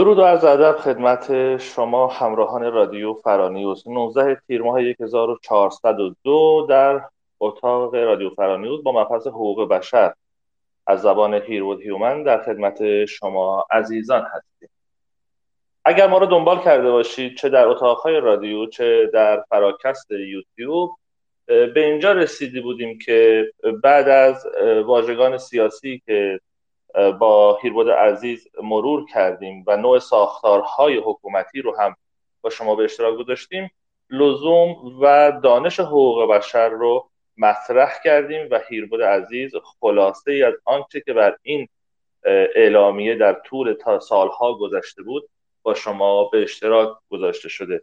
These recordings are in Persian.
درود و عرض ادب خدمت شما همراهان رادیو فرانیوز 19 تیر ماه 1402 در اتاق رادیو فرانیوز با مبحث حقوق بشر. از زبان هیرود هیومن در خدمت شما عزیزان هستیم. اگر ما رو دنبال کرده باشید چه در اتاقهای رادیو چه در فراکست یوتیوب به اینجا رسیده بودیم که بعد از واژگان سیاسی که با هیربود عزیز مرور کردیم و نوع ساختارهای حکومتی رو هم با شما به اشتراک گذاشتیم. لزوم و دانش حقوق بشر رو مطرح کردیم و هیربود عزیز خلاصه ای از آنچه که بر این اعلامیه در طول تا سالها گذشته بود با شما به اشتراک گذاشته شده.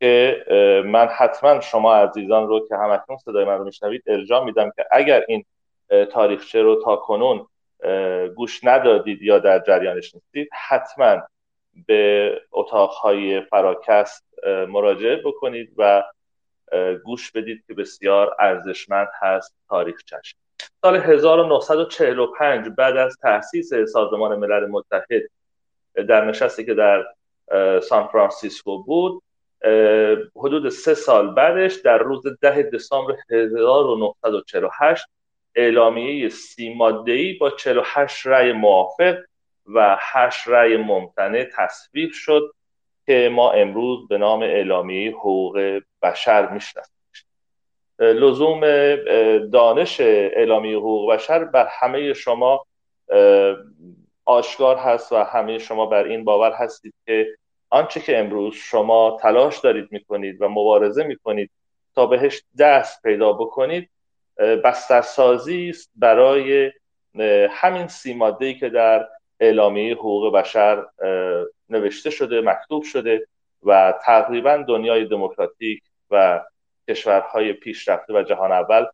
که من حتما شما عزیزان رو که همکنون صدای من رو میشنوید الجام میدم که اگر این تاریخچه رو تا کنون گوش ندادید یا در جریانش نیستید حتما به اتاقهای فراکست مراجعه بکنید و گوش بدید که بسیار ارزشمند هست تاریخ چشم سال 1945 بعد از تأسیس سازمان ملل متحد در نشستی که در سان فرانسیسکو بود حدود سه سال بعدش در روز ده دسامبر 1948 اعلامیه سی ماده‌ای با 48 رأی موافق و 8 رأی ممتنع تصویب شد که ما امروز به نام اعلامیه حقوق بشر می‌شناسیم. لزوم دانش اعلامیه حقوق بشر بر همه شما آشکار هست و همه شما بر این باور هستید که آنچه که امروز شما تلاش دارید می‌کنید و مبارزه می‌کنید تا بهش دست پیدا بکنید بسترسازی است برای همین سی ماده که در اعلامیه حقوق بشر نوشته شده مکتوب شده و تقریبا دنیای دموکراتیک و کشورهای پیشرفته و جهان اول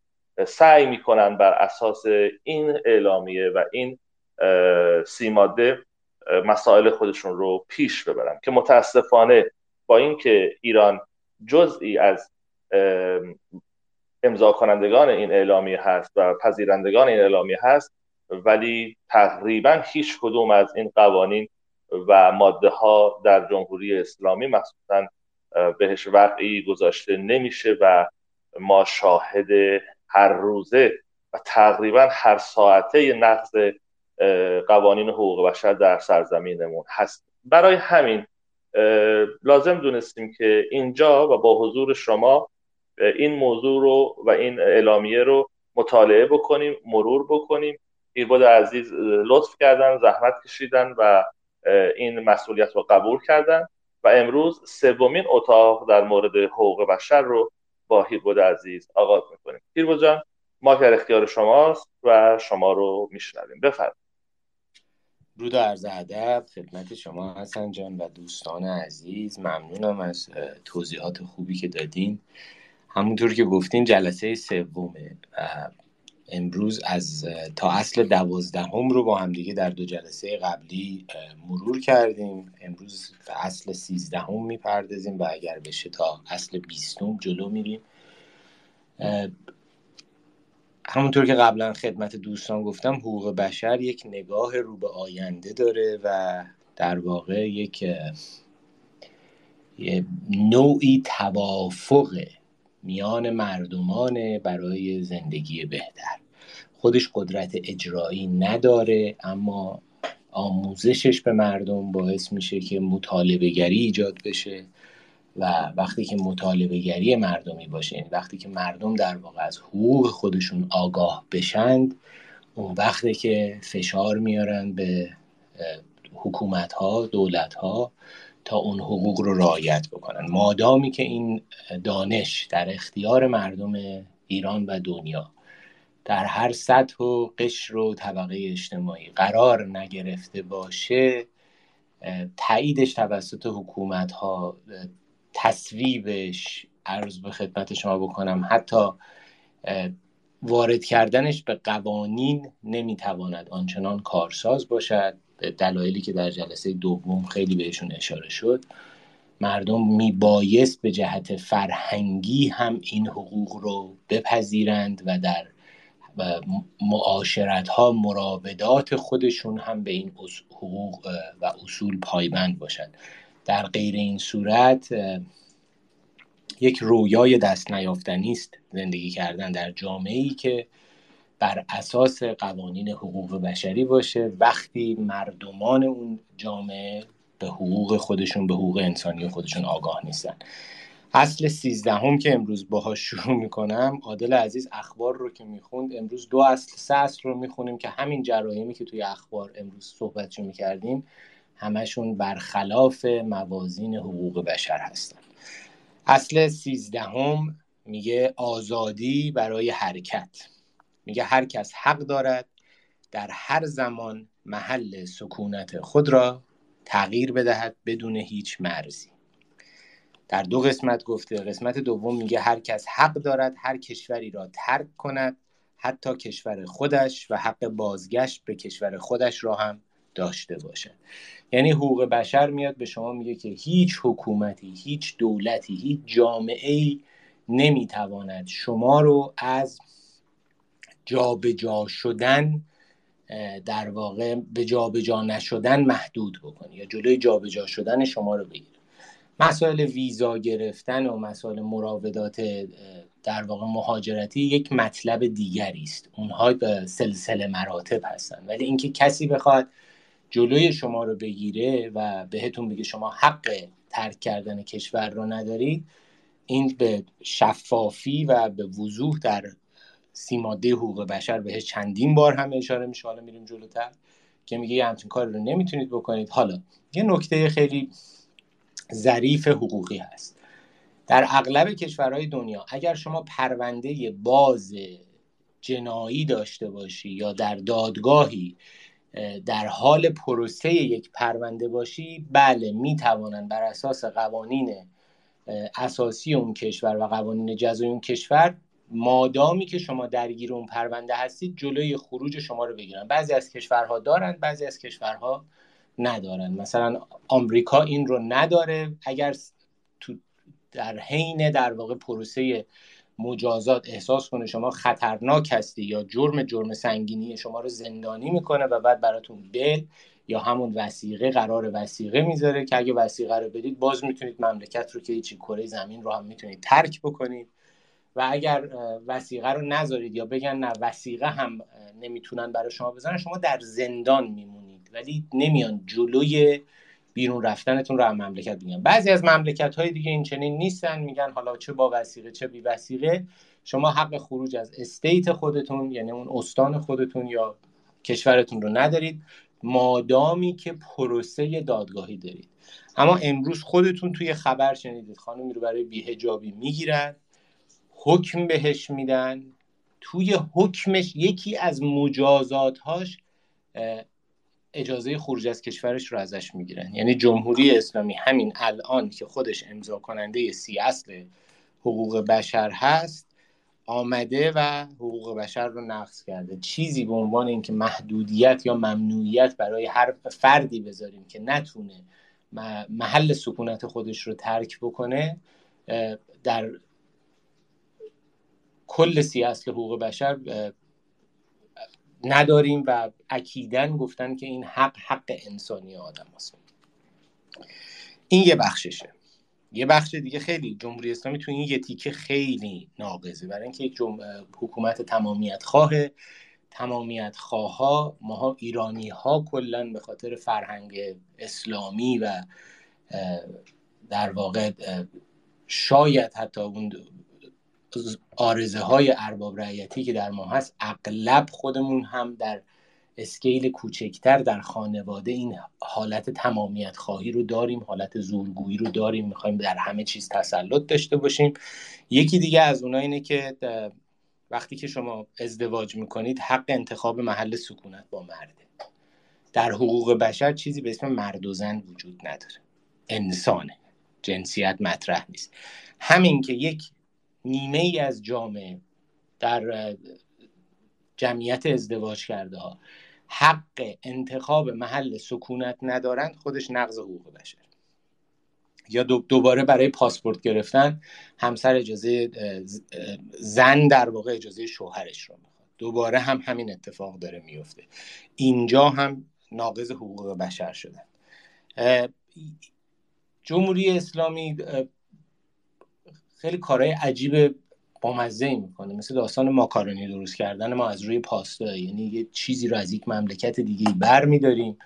سعی می‌کنن بر اساس این اعلامیه و این سی ماده مسائل خودشون رو پیش ببرن که متاسفانه با اینکه ایران جزئی از امضا کنندگان این اعلامیه هست و پذیرندگان این اعلامیه هست ولی تقریبا هیچ کدوم از این قوانین و ماده ها در جمهوری اسلامی مخصوصا بهش وقعی گذاشته نمیشه و ما شاهد هر روزه و تقریبا هر ساعته نقض قوانین حقوق بشر در سرزمینمون هست. برای همین لازم دونستیم که اینجا و با حضور شما این موضوع رو و این اعلامیه رو مطالعه بکنیم مرور بکنیم. ایرباد عزیز لطف کردن زحمت کشیدن و این مسئولیت رو قبول کردن. و امروز سومین اتاق در مورد حقوق بشر رو با هیربود عزیز آغاز می‌کنیم. هیربود جان ما در اختیار شماست و شما رو میشنویم. بفرمایید. رود عرض ادب خدمت شما حسن جان و دوستان عزیز. ممنونم از توضیحات خوبی که دادین. همونطور که گفتین جلسه سومه امروز از تا اصل دوازدهم رو با همدیگه در دو جلسه قبلی مرور کردیم. امروز به اصل سیزدهم می‌پردازیم و اگر بشه تا اصل بیستم جلو میریم. همونطور که قبلا خدمت دوستان گفتم حقوق بشر یک نگاه رو به آینده داره و در واقع یک نوعی توافقه میان مردمان برای زندگی بهتر. خودش قدرت اجرایی نداره اما آموزشش به مردم باعث میشه که مطالبه گری ایجاد بشه و وقتی که مطالبه گری مردمی باشه یعنی وقتی که مردم در واقع از حقوق خودشون آگاه بشند اون وقتی که فشار میارن به حکومت ها دولت ها تا اون حقوق رو رعایت بکنن. مادامی که این دانش در اختیار مردم ایران و دنیا در هر سطح و قشر و طبقه اجتماعی قرار نگرفته باشه تاییدش توسط حکومت ها تصویبش عرض به خدمت شما بکنم حتی وارد کردنش به قوانین نمی‌تواند آنچنان کارساز باشد. دلایلی که در جلسه دوم خیلی بهشون اشاره شد مردم میبایست به جهت فرهنگی هم این حقوق رو بپذیرند و در معاشرت ها مراودات خودشون هم به این حقوق و اصول پایبند باشند. در غیر این صورت یک رویای دست نیافتنی است زندگی کردن در جامعه ای که بر اساس قوانین حقوق بشری باشه وقتی مردمان اون جامعه به حقوق خودشون به حقوق انسانی خودشون آگاه نیستن. اصل سیزدهم که امروز باهاش شروع می‌کنم عادل عزیز اخبار رو که می‌خوند امروز دو اصل سه اصل رو می‌خونیم که همین جرایمی که توی اخبار امروز صحبتشو می‌کردیم همشون برخلاف موازین حقوق بشر هستن. اصل سیزدهم میگه آزادی برای حرکت. میگه هر کس حق دارد در هر زمان محل سکونت خود را تغییر بدهد بدون هیچ مرزی. در دو قسمت گفته قسمت دوم میگه هر کس حق دارد هر کشوری را ترک کند حتی کشور خودش و حق بازگشت به کشور خودش را هم داشته باشد. یعنی حقوق بشر میاد به شما میگه که هیچ حکومتی هیچ دولتی هیچ جامعه ای نمی‌تواند شما رو از جابجا جا شدن در واقع به جابجا جا نشدن محدود بکنه یا جلوی جابجا جا شدن شما رو بگیره مسائل ویزا گرفتن و مسائل مراودات در واقع مهاجرتی یک مطلب دیگری است. اونها به سلسله مراتب هستن. ولی اینکه کسی بخواد جلوی شما رو بگیره و بهتون بگه شما حق ترک کردن کشور رو ندارید این به شفافی و به وضوح در سیماده حقوق بشر بهش چندین بار هم اشاره میشه. حالا میریم جلوتر که میگه یه همچین کار رو نمی‌تونید بکنید. حالا یه نکته خیلی ظریف حقوقی هست. در اغلب کشورهای دنیا اگر شما پرونده باز جنایی داشته باشی یا در دادگاهی در حال پروسه یک پرونده باشی بله می‌توانند بر اساس قوانین اساسی اون کشور و قوانین جزای اون کشور مادامی که شما درگیر اون پرونده هستید جلوی خروج شما رو بگیرن. بعضی از کشورها دارند بعضی از کشورها ندارن. مثلا آمریکا این رو نداره. اگر تو در حین در واقع پروسه مجازات احساس کنه شما خطرناک هستی یا جرم جرم سنگینی شما رو زندانی می‌کنه و بعد براتون بل یا همون وسیقه قرار وسیقه می‌ذاره که اگه وسیقه رو بدید باز می‌تونید مملکت رو که هیچی کره زمین رو هم می‌تونید ترک بکنید. و اگر وسیقه رو نذارید یا بگن نه وسیقه هم نمی‌تونن برای شما بزنن شما در زندان میمونید. ولی نمیان جلوی بیرون رفتنتون رو از مملکت بگن. بعضی از مملکت های دیگه این چنین نیستن میگن حالا چه با وسیقه چه بی وسیقه شما حق خروج از استیت خودتون یعنی اون استان خودتون یا کشورتون رو ندارید. مادامی که پروسه دادگاهی دارید. اما امروز خودتون توی خبر شنیدید. خانمی رو برای بیهجابی می‌گیرن. حکم بهش میدن. توی حکمش یکی از مجازاتهاش اجازه خروج از کشورش رو ازش می‌گیرن. یعنی جمهوری اسلامی همین الان که خودش امضا کننده سی اصل حقوق بشر هست آمده و حقوق بشر رو نقض کرده. چیزی به عنوان اینکه محدودیت یا ممنوعیت برای هر فردی بذاریم که نتونه محل سکونت خودش رو ترک بکنه در کل سی اصل حقوق بشر نداریم و اکیدن گفتن که این حق حق انسانی آدم هست. این یه بخششه. یه بخش دیگه خیلی جمهوری اسلامی تو این یه تیکه خیلی ناقضه برای اینکه یک حکومت تمامیت خواه تمامیت خواه ماها ایرانی ها کلا به خاطر فرهنگ اسلامی و در واقع شاید حتی اون آرزه های ارباب رعیتی که در ما هست اغلب خودمون هم در اسکیل کوچکتر در خانواده این حالت تمامیت خواهی رو داریم حالت زورگویی رو داریم می‌خوایم در همه چیز تسلط داشته باشیم. یکی دیگه از اونها اینه که وقتی که شما ازدواج می‌کنید حق انتخاب محل سکونت با مرده. در حقوق بشر چیزی به اسم مرد و زن وجود نداره. انسانه. جنسیت مطرح نیست. همین که یک نیمه ای از جامعه در جمعیت ازدواج کرده ها. حق انتخاب محل سکونت ندارند خودش نقض حقوق بشر. یا دوباره برای پاسپورت گرفتن همسر اجازه زن در واقع اجازه شوهرش رو می‌خواد. دوباره هم همین اتفاق داره میفته اینجا هم ناقض حقوق بشر شدن. جمهوری اسلامی خیلی کارهای عجیب بامزه می‌کنه. مثل داستان ماکارونی درست کردن ما از روی پاستا. یعنی یه چیزی رو از یک مملکت دیگه بر میداریم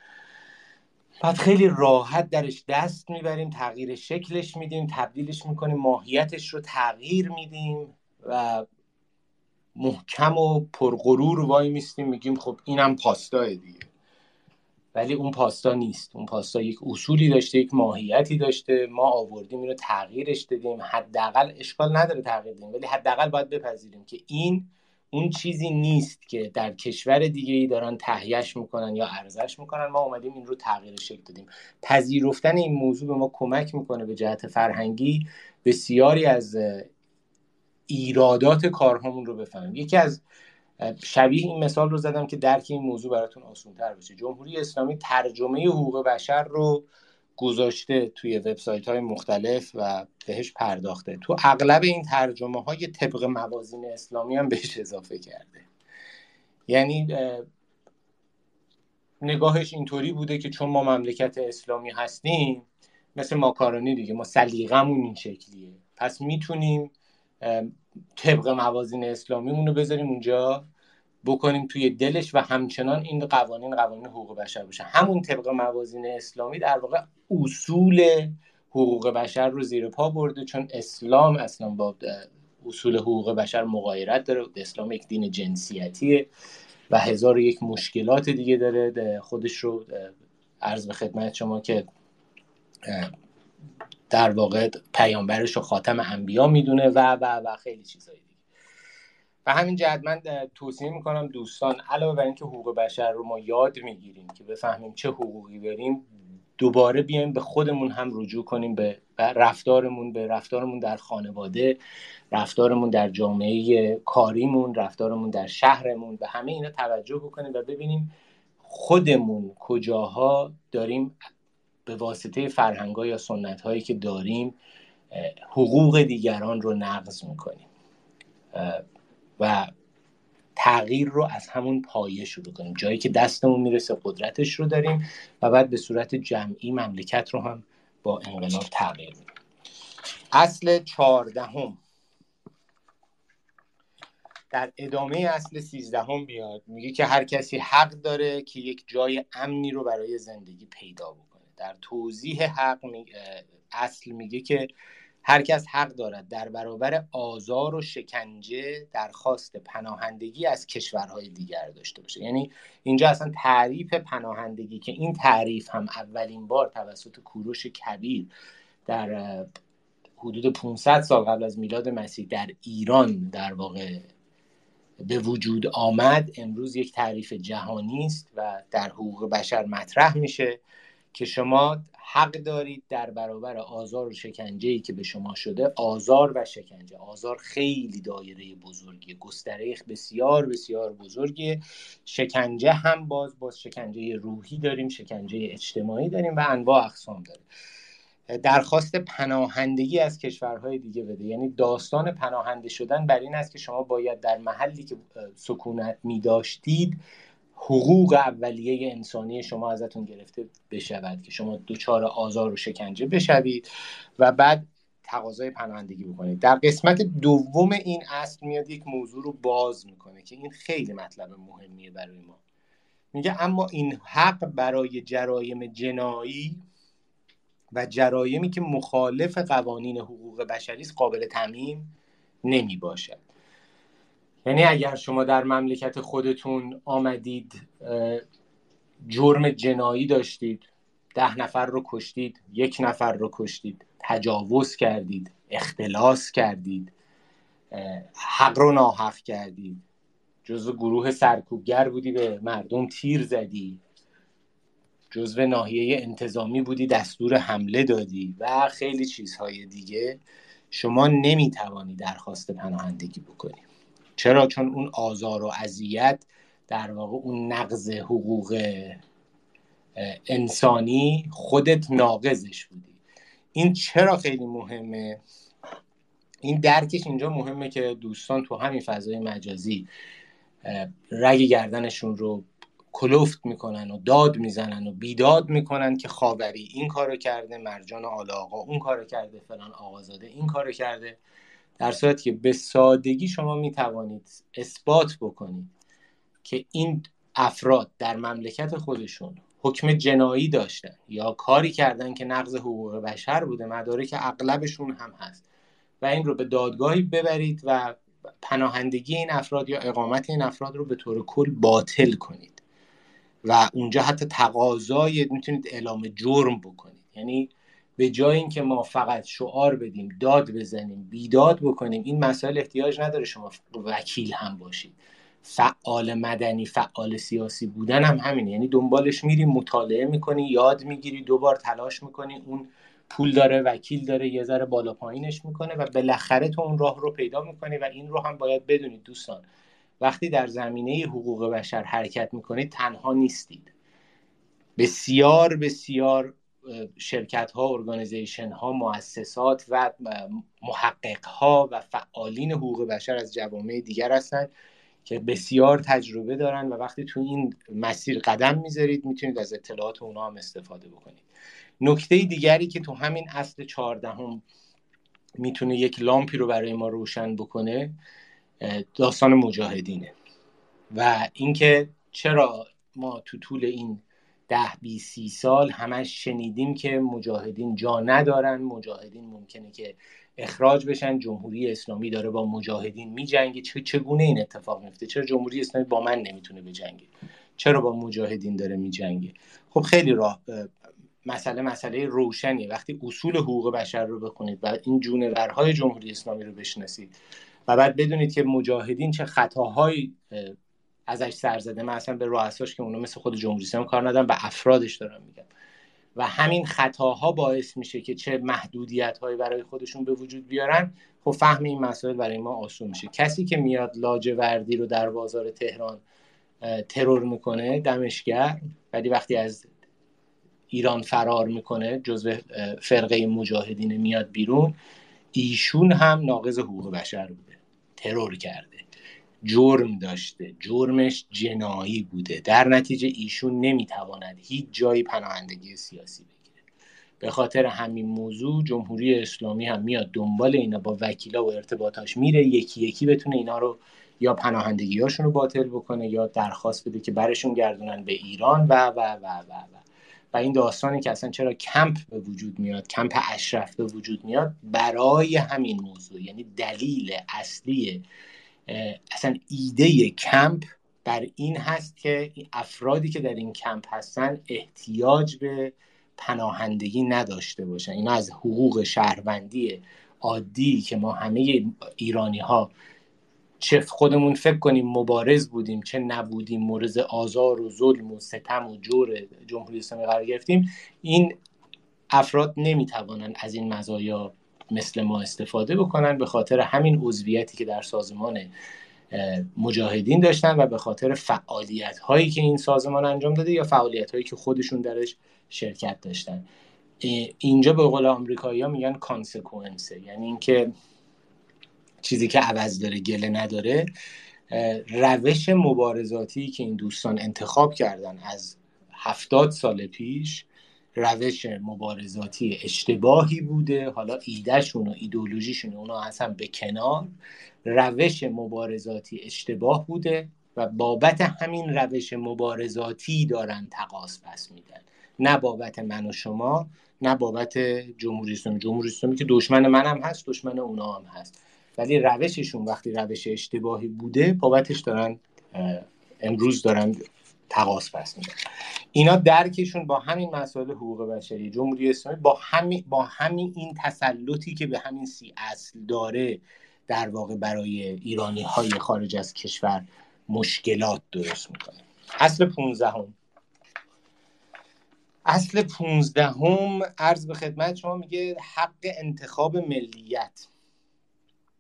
بعد خیلی راحت درش دست می‌بریم تغییر شکلش میدیم تبدیلش می‌کنیم ماهیتش رو تغییر میدیم و محکم و پرغرور وای میستیم میگیم خب اینم پاستا دیگه. ولی اون پاستا نیست. اون پاستا یک اصولی داشته یک ماهیتی داشته. ما آوردیم اینو تغییرش دادیم. حداقل اشکال نداره تغییر دادیم ولی حداقل باید بپذیریم که این اون چیزی نیست که در کشور دیگه ای دارن تهیهش می‌کنن یا ارزش می‌کنن. ما اومدیم این رو تغییر شکل دادیم. پذیرفتن این موضوع به ما کمک می‌کنه به جهت فرهنگی بسیاری از ایرادات کارهامون رو بفهمیم. یکی از شبیه این مثال رو زدم که درک این موضوع براتون آسان تر بشه جمهوری اسلامی ترجمه حقوق بشر رو گذاشته توی وبسایت های مختلف و بهش پرداخته. تو اغلب این ترجمه های طبق موازین اسلامی هم بهش اضافه کرده. یعنی نگاهش اینطوری بوده که چون ما مملکت اسلامی هستیم مثل ماکارونی دیگه ما سلیقمون این شکلیه. پس می‌تونیم طبق موازین اسلامی اونو بذاریم اونجا بکنیم توی دلش و همچنان این قوانین قوانین حقوق بشر باشه. همون طبق موازین اسلامی در واقع اصول حقوق بشر رو زیر پا برده چون اسلام اصلا با اصول حقوق بشر مغایرت داره. اسلام یک دین جنسیتیه و هزار یک مشکلات دیگه داره. خودش رو عرض به خدمت شما که در واقع پیامبرش رو خاتم انبیا می‌دونه و و و خیلی چیزایی دیگه. و همین جهت من توصیه می‌کنم دوستان علاوه بر اینکه حقوق بشر رو ما یاد می‌گیریم که بفهمیم چه حقوقی داریم دوباره بیایم به خودمون هم رجوع کنیم به رفتارمون به رفتارمون در خانواده رفتارمون در جامعه کاریمون رفتارمون در شهرمون به همه اینا توجه بکنیم و ببینیم خودمون کجاها داریم به واسطه فرهنگ یا سنت هایی که داریم حقوق دیگران رو نقض می‌کنیم. و تغییر رو از همون پایه شروع کنیم جایی که دستمون می‌رسه قدرتش رو داریم و بعد به صورت جمعی مملکت رو هم با انقلاب تغییر میدیم. اصل چهاردهم. در ادامه اصل سیزدهم بیاد. میگه که هر کسی حق داره که یک جای امنی رو برای زندگی پیدا بکنه. در توضیح حق اصل میگه که هر کس حق دارد در برابر آزار و شکنجه درخواست پناهندگی از کشورهای دیگر داشته باشه. یعنی اینجا اصلا تعریف پناهندگی که این تعریف هم اولین بار توسط کوروش کبیر در حدود 500 سال قبل از میلاد مسیح در ایران در واقع به وجود آمد امروز یک تعریف جهانی است و در حقوق بشر مطرح میشه. که شما حق دارید در برابر آزار و شکنجه ای که به شما شده آزار و شکنجه. آزار خیلی دایره بزرگی گستره بسیار بسیار بزرگی شکنجه هم باز باز شکنجه روحی داریم شکنجه اجتماعی داریم و انواع اقسام داریم درخواست پناهندگی از کشورهای دیگه بده. یعنی داستان پناهنده شدن بر این است که شما باید در محلی که سکونت می داشتید حقوق اولیه انسانی شما ازتون گرفته بشود که شما دچار آزار و شکنجه بشوید و بعد تقاضای پناهندگی بکنید. در قسمت دوم این اصل میاد یک موضوع رو باز می‌کنه که این خیلی مطلب مهمیه برای ما. میگه اما این حق برای جرایم جنایی و جرایمی که مخالف قوانین حقوق بشری قابل تعمیم نمی باشد یعنی اگر شما در مملکت خودتون آمدید جرم جنایی داشتید ده نفر رو کشتید یک نفر رو کشتید تجاوز کردید اختلاس کردید حق رو ناحق کردید جزو گروه سرکوبگر بودی به مردم تیر زدی جزو ناحیه انتظامی بودی دستور حمله دادی و خیلی چیزهای دیگه شما نمی‌توانی درخواست پناهندگی بکنی. چرا؟ چون اون آزار و اذیت در واقع اون نقض حقوق انسانی خودت ناقضش بودی. این چرا خیلی مهمه؟ این درکش اینجا مهمه که دوستان تو همین فضای مجازی رگ گردنشون رو کلفت می‌کنن و داد می‌زنن و بیداد می‌کنن که خاوری این کارو کرده مرجان آل آقا اون کارو کرده فلان آقازاده این کارو کرده. در صورتی که به سادگی شما می‌توانید اثبات بکنید که این افراد در مملکت خودشون حکم جنایی داشتن یا کاری کردن که نقض حقوق بشر بوده مدارک اغلبشون هم هست و این رو به دادگاهی ببرید و پناهندگی این افراد یا اقامت این افراد رو به طور کل باطل کنید و اونجا حتی تقاضای می‌تونید اعلام جرم بکنید. یعنی به جای اینکه ما فقط شعار بدیم داد بزنیم بیداد بکنیم این مسائل احتیاج نداره شما وکیل هم باشید. فعال مدنی فعال سیاسی بودن هم همینه. یعنی دنبالش میری مطالعه می‌کنی یاد می‌گیری دوبار تلاش می‌کنی اون پول داره وکیل داره یه ذره بالا پایینش می‌کنه و بالاخره تو اون راه رو پیدا می‌کنی و این رو هم باید بدونید دوستان. وقتی در زمینه حقوق بشر حرکت می‌کنید تنها نیستید. بسیار بسیار شرکت ها ارگانیزیشن ها مؤسسات و محقق ها و فعالین حقوق بشر از جوامع دیگر هستند که بسیار تجربه دارن و وقتی تو این مسیر قدم می‌ذارید می‌تونید از اطلاعات اونا هم استفاده بکنید. نکته دیگری که تو همین اصل چهاردهم می‌تونه یک لامپی رو برای ما روشن بکنه داستان مجاهدینه. و اینکه چرا ما تو طول این ده بی سی سال همش شنیدیم که مجاهدین جا ندارن مجاهدین ممکنه که اخراج بشن. جمهوری اسلامی داره با مجاهدین میجنگه. چه چگونه این اتفاق میفته چرا جمهوری اسلامی با من نمی‌تونه بجنگه؟ چرا با مجاهدین داره میجنگه؟ خب خیلی راه مسئله مسئله روشنی وقتی اصول حقوق بشر رو بخونید و این جونورهای جمهوری اسلامی رو بشناسید و بعد بدونید که مجاهدین چه خطاهایی ازش سر زده. من اصلا به رؤساش که اونا مثل خود جمهوری اسلامی کار ندارم به افرادش دارم میگم. و همین خطاها باعث میشه که چه محدودیت هایی برای خودشون به وجود بیارن. خب فهم این مسائل برای ما آسون میشه. کسی که میاد لاجوردی رو در بازار تهران ترور می‌کنه دمشگر ولی وقتی از ایران فرار می‌کنه جزو فرقه مجاهدین میاد بیرون ایشون هم ناقض حقوق بشر بوده. ترور کرده. جرم داشته. جرمش جنایی بوده. در نتیجه ایشون نمی‌تواند هیچ جایی پناهندگی سیاسی بگیره. به خاطر همین موضوع جمهوری اسلامی هم میاد دنبال اینا با وکیلا و ارتباطاش میره. یکی یکی بتونه اینا رو یا پناهندگی رو باطل بکنه یا درخواست بده که برشون گردونن به ایران و و و و و. و این داستانی که اصلا چرا کمپ به وجود میاد کمپ اشرف به وجود میاد برای همین موضوع. یعنی دلیل اصلی اصلا ایده کمپ بر این هست که افرادی که در این کمپ هستن احتیاج به پناهندگی نداشته باشن. اینا از حقوق شهروندی عادی که ما همه ایرانی ها چه خودمون فکر کنیم مبارز بودیم چه نبودیم مورد آزار و ظلم و ستم و جور جمهوری اسلامی قرار گرفتیم این افراد نمی‌توانند از این مزایا مثل ما استفاده بکنن به خاطر همین عضویتی که در سازمان مجاهدین داشتن و به خاطر فعالیت هایی که این سازمان انجام داده یا فعالیت هایی که خودشون درش شرکت داشتن. اینجا به قول آمریکایی ها میگن کانسکوئنسه یعنی اینکه چیزی که عوض داره گله نداره. روش مبارزاتی که این دوستان انتخاب کردن از هفتاد سال پیش روش مبارزاتی اشتباهی بوده. حالا ایدهشون و ایدولوژیشون اونا اصلا به کنار. روش مبارزاتی اشتباه بوده و بابت همین روش مبارزاتی دارن تقاس پس میدن. نه بابت من و شما نه بابت جمهوری اسلامی. جمهوری اسلامی که دشمن منم هست دشمن اونا هم هست. ولی روششون وقتی روش اشتباهی بوده بابتش دارن امروز دارن تقاس پس میدن اینا درکشون با همین مسائل حقوق بشری جمهوری اسلامی با همین با همین این تسلطی که به همین سی اصل داره در واقع برای ایرانی های خارج از کشور مشکلات درست می‌کنه. اصل 15 هم. اصل 15 هم عرض به خدمت شما میگه حق انتخاب ملیت.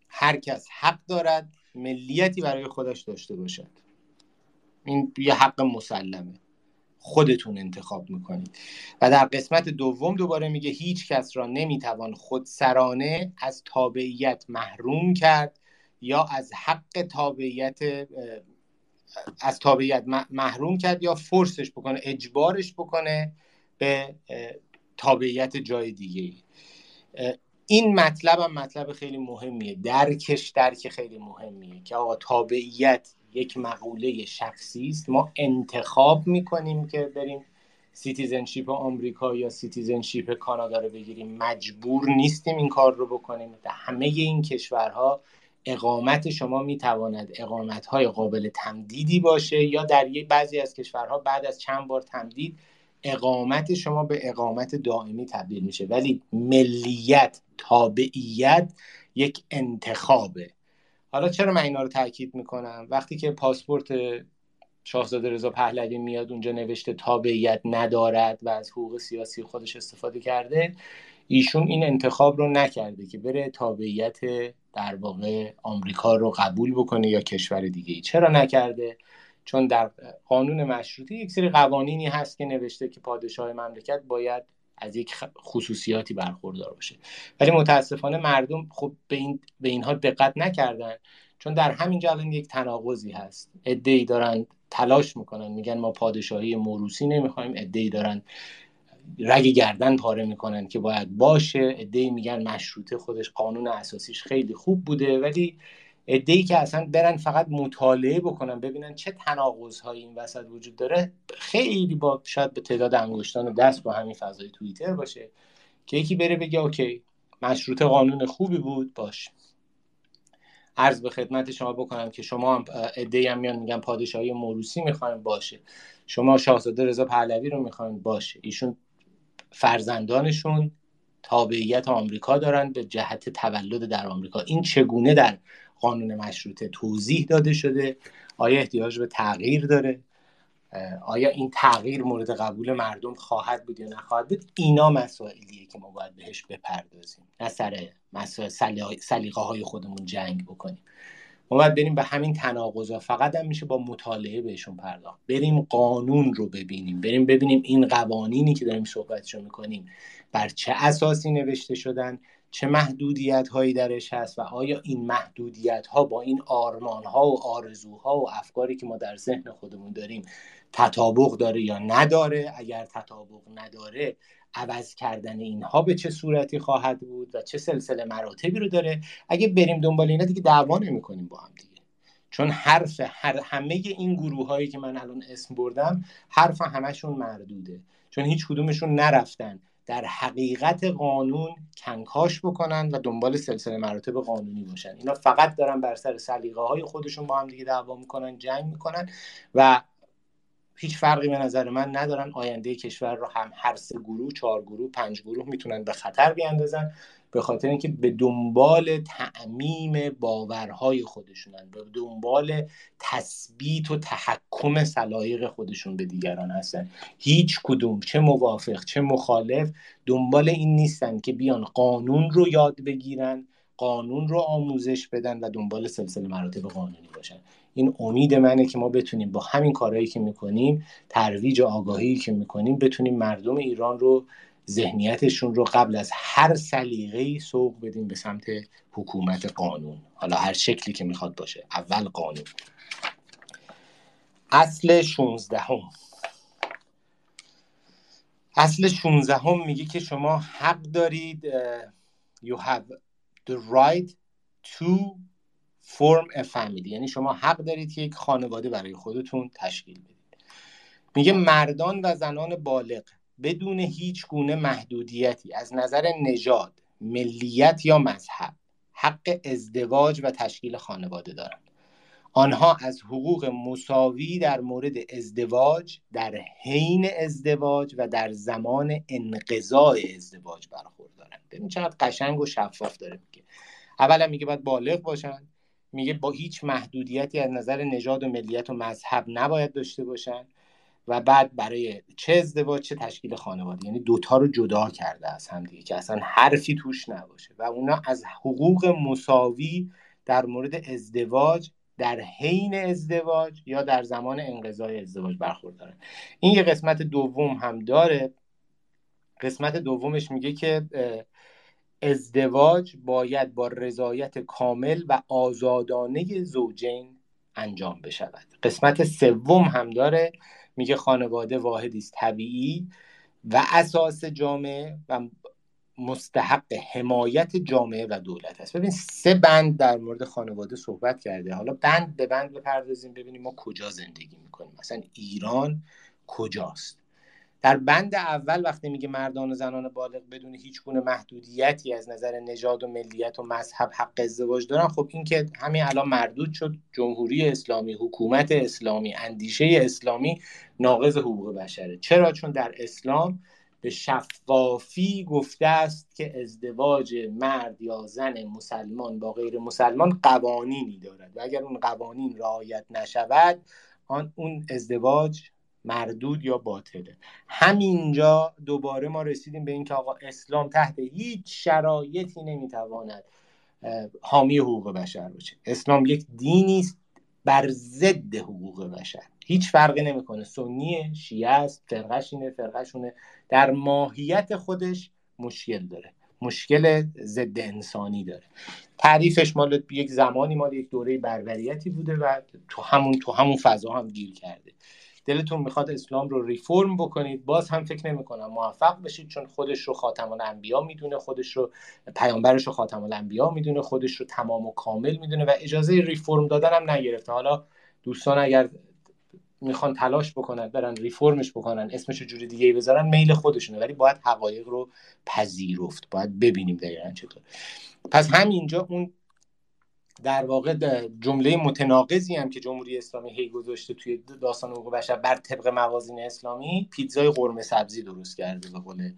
هر کس حق دارد ملیتی برای خودش داشته باشد. این یه حق مسلمه. خودتون انتخاب می‌کنید. و در قسمت دوم دوباره میگه هیچ کس را نمی‌توان خودسرانه از تابعیت محروم کرد یا از حق تابعیت از تابعیت محروم کرد یا force ش بکنه اجبارش بکنه به تابعیت جای دیگه این مطلب هم مطلب خیلی مهمیه. درکش درک خیلی مهمیه که آقا تابعیت یک مقوله شخصی است. ما انتخاب می‌کنیم که بریم citizenship آمریکا یا citizenship کانادا رو بگیریم. مجبور نیستیم این کار رو بکنیم. در همه این کشورها اقامت شما می‌تواند اقامت های قابل تمدیدی باشه یا در بعضی از کشورها بعد از چند بار تمدید اقامت شما به اقامت دائمی تبدیل میشه. ولی ملیت تابعیت یک انتخابه. حالا چرا من اینا رو تاکید می‌کنم؟ وقتی که پاسپورت شاهزاده رضا پهلوی میاد اونجا نوشته تابعیت ندارد و از حقوق سیاسی خودش استفاده کرده ایشون این انتخاب رو نکرده که بره تابعیت در واقع آمریکا رو قبول بکنه یا کشور دیگه ای چرا نکرده؟ چون در قانون مشروطه یک سری قوانینی هست که نوشته که پادشاه مملکت باید از یک خصوصیاتی برخوردار باشه. ولی متاسفانه مردم خب به, این به اینها دقت نکردن چون در همین الان یک تناقضی هست. ای دارن تلاش می‌کنن میگن ما پادشاهی موروسی نمی‌خوایم ای دارن رگ گردن پاره می‌کنن که باید باشه. ای میگن مشروطه خودش قانون اساسیش خیلی خوب بوده ولی ای که اصلا برن فقط مطالعه بکنن ببینن چه تناقض هایی این وسط وجود داره خیلی با شاید به تعداد انگشتان دست با همین فضای توییتر باشه که یکی بره بگه اوکی مشروطه قانون خوبی بود باش. عرض به خدمت شما بکنم که شما هم ادعی هم میان میگن پادشاهی موروسی می‌خوایم باشه. شما شاهزاده رضا پهلوی رو می‌خوایم باشه. ایشون فرزندانشون تابعیت آمریکا دارن به جهت تولد در آمریکا. این چگونه در قانون مشروطه توضیح داده شده؟ آیا احتیاج به تغییر داره؟ آیا این تغییر مورد قبول مردم خواهد بود یا نخواهد بود؟ اینا مسائلیه که ما باید بهش بپردازیم. نه سر سلیقه های خودمون جنگ بکنیم. ما باید بریم به همین تناقضا فقط هم میشه با مطالعه بهشون پرداخت. بریم قانون رو ببینیم. بریم ببینیم این قوانینی که داریم صحبتشو می‌کنیم بر چه اساسی نوشته شدن چه محدودیت هایی درش هست و آیا این محدودیت ها با این آرمان ها و آرزوها و افکاری که ما در ذهن خودمون داریم تطابق داره یا نداره؟ اگر تطابق نداره عوض کردن اینها به چه صورتی خواهد بود و چه سلسله مراتبی رو داره؟ اگه بریم دنبال اینا دیگه دعوا نمی‌کنیم با هم دیگه. چون حرف هر همه این گروه هایی که من الان اسم بردم حرف همشون مردوده. چون هیچ کدومشون نرفتن. در حقیقت قانون کنکاش بکنن و دنبال سلسله مراتب قانونی باشن. اینا فقط دارن بر سر سلیقه های خودشون با هم دیگه دعوا می‌کنن جنگ می‌کنن و هیچ فرقی به نظر من ندارن. آینده کشور رو هم هر سه گروه چهار گروه پنج گروه می‌تونن به خطر بیاندازن. به خاطر اینکه به دنبال تعمیم باورهای خودشونن به دنبال تثبیت و تحکم سلایق خودشون به دیگران هستن. هیچ کدوم چه موافق چه مخالف دنبال این نیستن که بیان قانون رو یاد بگیرن قانون رو آموزش بدن و دنبال سلسله مراتب قانونی باشن. این امید منه که ما بتونیم با همین کارهایی که می‌کنیم ترویج آگاهی که می‌کنیم بتونیم مردم ایران رو ذهنیتشون رو قبل از هر سلیقه‌ای سوق بدیم به سمت حکومت قانون. حالا هر شکلی که می‌خواد باشه. اول قانون. اصل 16 هم. اصل 16 هم میگه که شما حق دارید you have the right to form a family. یعنی شما حق دارید که یک خانواده برای خودتون تشکیل بدید. میگه مردان و زنان بالغ. بدون هیچ گونه محدودیتی از نظر نژاد ملیت یا مذهب حق ازدواج و تشکیل خانواده دارند. آنها از حقوق مساوی در مورد ازدواج در حین ازدواج و در زمان انقضای ازدواج برخوردارند. ببین چقدر قشنگ و شفاف داره میگه. اولا میگه باید بالغ باشن. میگه با هیچ محدودیتی از نظر نژاد و ملیت و مذهب نباید داشته باشن. و بعد برای چه ازدواج چه تشکیل خانواده. یعنی دوتا رو جدا کرده از هم دیگه که اصلا حرفی توش نباشه. و اونا از حقوق مساوی در مورد ازدواج در حین ازدواج یا در زمان انقضای ازدواج برخوردارن. این یه قسمت دوم هم داره. قسمت دومش میگه که ازدواج باید با رضایت کامل و آزادانه زوجین انجام بشود. قسمت سوم هم داره. میگه خانواده واحدی است طبیعی و اساس جامعه و مستحق حمایت جامعه و دولت است. ببین سه بند در مورد خانواده صحبت کرده. حالا بند به بند بپردازیم ببینیم ما کجا زندگی می‌کنیم. مثلا ایران کجاست؟ در بند اول وقتی میگه مردان و زنان بالغ بدون هیچ گونه محدودیتی از نظر نژاد و ملیت و مذهب حق ازدواج دارن خب این که همین الان مردود شد جمهوری اسلامی حکومت اسلامی اندیشه اسلامی ناقض حقوق بشره. چرا؟ چون در اسلام به شفافی گفته است که ازدواج مرد یا زن مسلمان با غیر مسلمان قوانینی دارد و اگر اون قوانین رعایت نشود آن اون ازدواج مردود یا باطله. همینجا دوباره ما رسیدیم به اینکه آقا اسلام تحت هیچ شرایطی نمی‌تواند حامی حقوق بشر باشه. اسلام یک دینی است بر ضد حقوق بشر. هیچ فرقی نمی‌کنه. سنی شیعه است فرقش اینه فرقشونه در ماهیت خودش مشکل داره. مشکل ضد انسانی داره. تعریفش مال یک زمانی مال یک دوره بربریتی بوده و تو همون تو همون فضا هم گیر کرده. دلتون می‌خواد اسلام رو ریفرم بکنید باز هم فکر نمی‌کنم موفق بشید چون خودش رو خاتم الانبیا می‌دونه خودش رو پیامبرش رو خاتم الانبیا می‌دونه خودش رو تمام و کامل می‌دونه و اجازه ریفرم دادن هم نگرفته. حالا دوستان اگر می‌خوان تلاش بکنن برن ریفرمش بکنن اسمش جوری دیگه بذارن میل خودشونه. ولی باید حقایق رو پذیرفت باید ببینیم دقیقا چطور. پس همینجا اون در واقع جمله متناقضی هم که جمهوری اسلامی هی گذاشته توی داستان حقوق بشر بر طبق موازین اسلامی پیتزای قرمه سبزی درست کرده به قول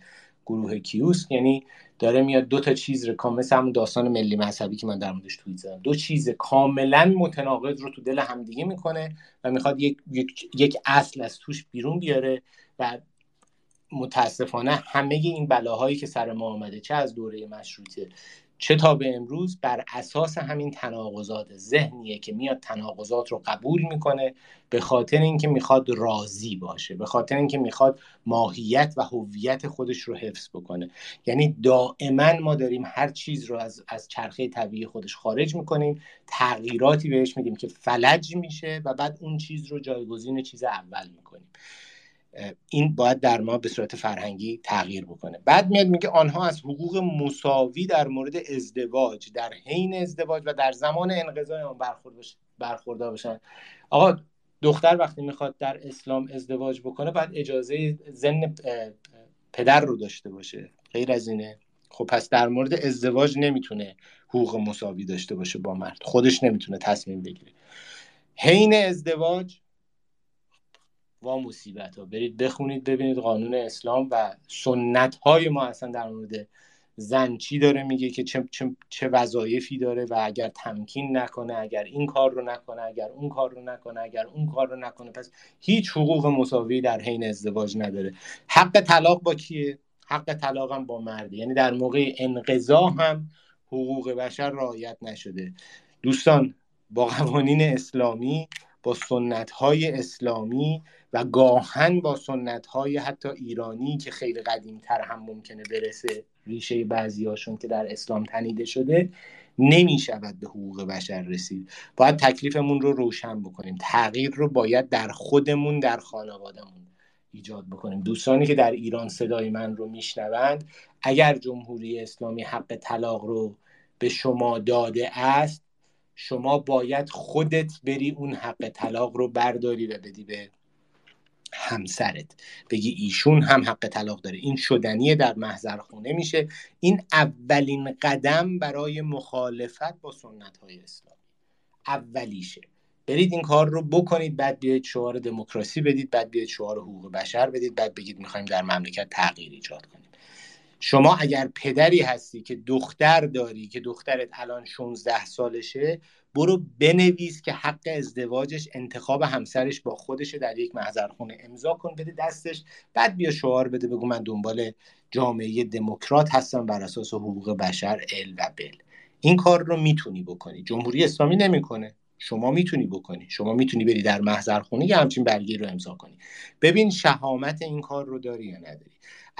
گروه کیوس. یعنی داره میاد دو تا چیز رو مثل همون داستان ملی مذهبی که من در موردش توییت زدم. دو چیز کاملا متناقض رو تو دل همدیگه می‌کنه و می‌خواد یک, یک, یک اصل از توش بیرون بیاره و متاسفانه همه این بلاهایی که سر ما آمده چه از دوره مشروطه چه تا به امروز بر اساس همین تناقضات ذهنیه که میاد تناقضات رو قبول می‌کنه به خاطر اینکه می‌خواد راضی باشه به خاطر اینکه می‌خواد ماهیت و هویت خودش رو حفظ بکنه. یعنی دائما ما داریم هر چیز رو از, از چرخه طبیعی خودش خارج می‌کنیم تغییراتی بهش میدیم که فلج میشه و بعد اون چیز رو جایگزین چیز اول می‌کنیم. این باید در ما به صورت فرهنگی تغییر بکنه. بعد میاد میگه آنها از حقوق مساوی در مورد ازدواج در حین ازدواج و در زمان انقضای آن برخوردار بشن. آقا دختر وقتی می‌خواد در اسلام ازدواج بکنه باید اجازه زن پدر رو داشته باشه. غیر از اینه خب پس در مورد ازدواج نمی‌تونه حقوق مساوی داشته باشه با مرد. خودش نمی‌تونه تصمیم بگیره. حین ازدواج وا مصیبت ها برید بخونید ببینید قانون اسلام و سنت های ما اصلا در مورد زن چی داره میگه که چه, چه, چه وظایفی داره و اگر تمکین نکنه اگر این کار رو نکنه اگر اون کار رو نکنه اگر اون کار رو نکنه. پس هیچ حقوق مساوی در حین ازدواج نداره. حق طلاق با کیه؟ حق طلاق هم با مرده. یعنی در موقع انقضا هم حقوق بشر رعایت نشده. دوستان با قوانین اسلامی با سنت های اسلامی و گاهن با سنت های حتی ایرانی که خیلی قدیم تر هم ممکنه برسه ریشه بعضی هاشون که در اسلام تنیده شده نمی شود به حقوق بشر رسید. باید تکلیفمون رو روشن بکنیم. تغییر رو باید در خودمون در خانوادهمون ایجاد بکنیم. دوستانی که در ایران صدای من رو میشنوند اگر جمهوری اسلامی حق طلاق رو به شما داده است شما باید خودت بری اون حق طلاق رو برداری و بدی به همسرت. بگی ایشون هم حق طلاق داره. این شدنیه در محضر خونه میشه. این اولین قدم برای مخالفت با سنت های اسلامی. اولیشه. برید این کار رو بکنید بعد بیاید شعار دموکراسی بدید بعد بیاید شعار حقوق بشر بدید بعد بگید می‌خوایم در مملکت تغییر ایجاد کنیم. شما اگر پدری هستی که دختر داری که دخترت الان 16 سالشه برو بنویس که حق ازدواجش انتخاب همسرش با خودشه در یک محضرخونه امضا کن بده دستش. بعد بیا شعار بده بگو من دنبال جامعه دموکرات هستم بر اساس حقوق بشر ال و بل. این کار رو می‌تونی بکنی. جمهوری اسلامی نمی‌کنه. شما می‌تونی بکنی. شما می‌تونی بری در محضرخونه یه همچین برگی رو امضا کنی. ببین شهامت این کار رو داری یا نداری.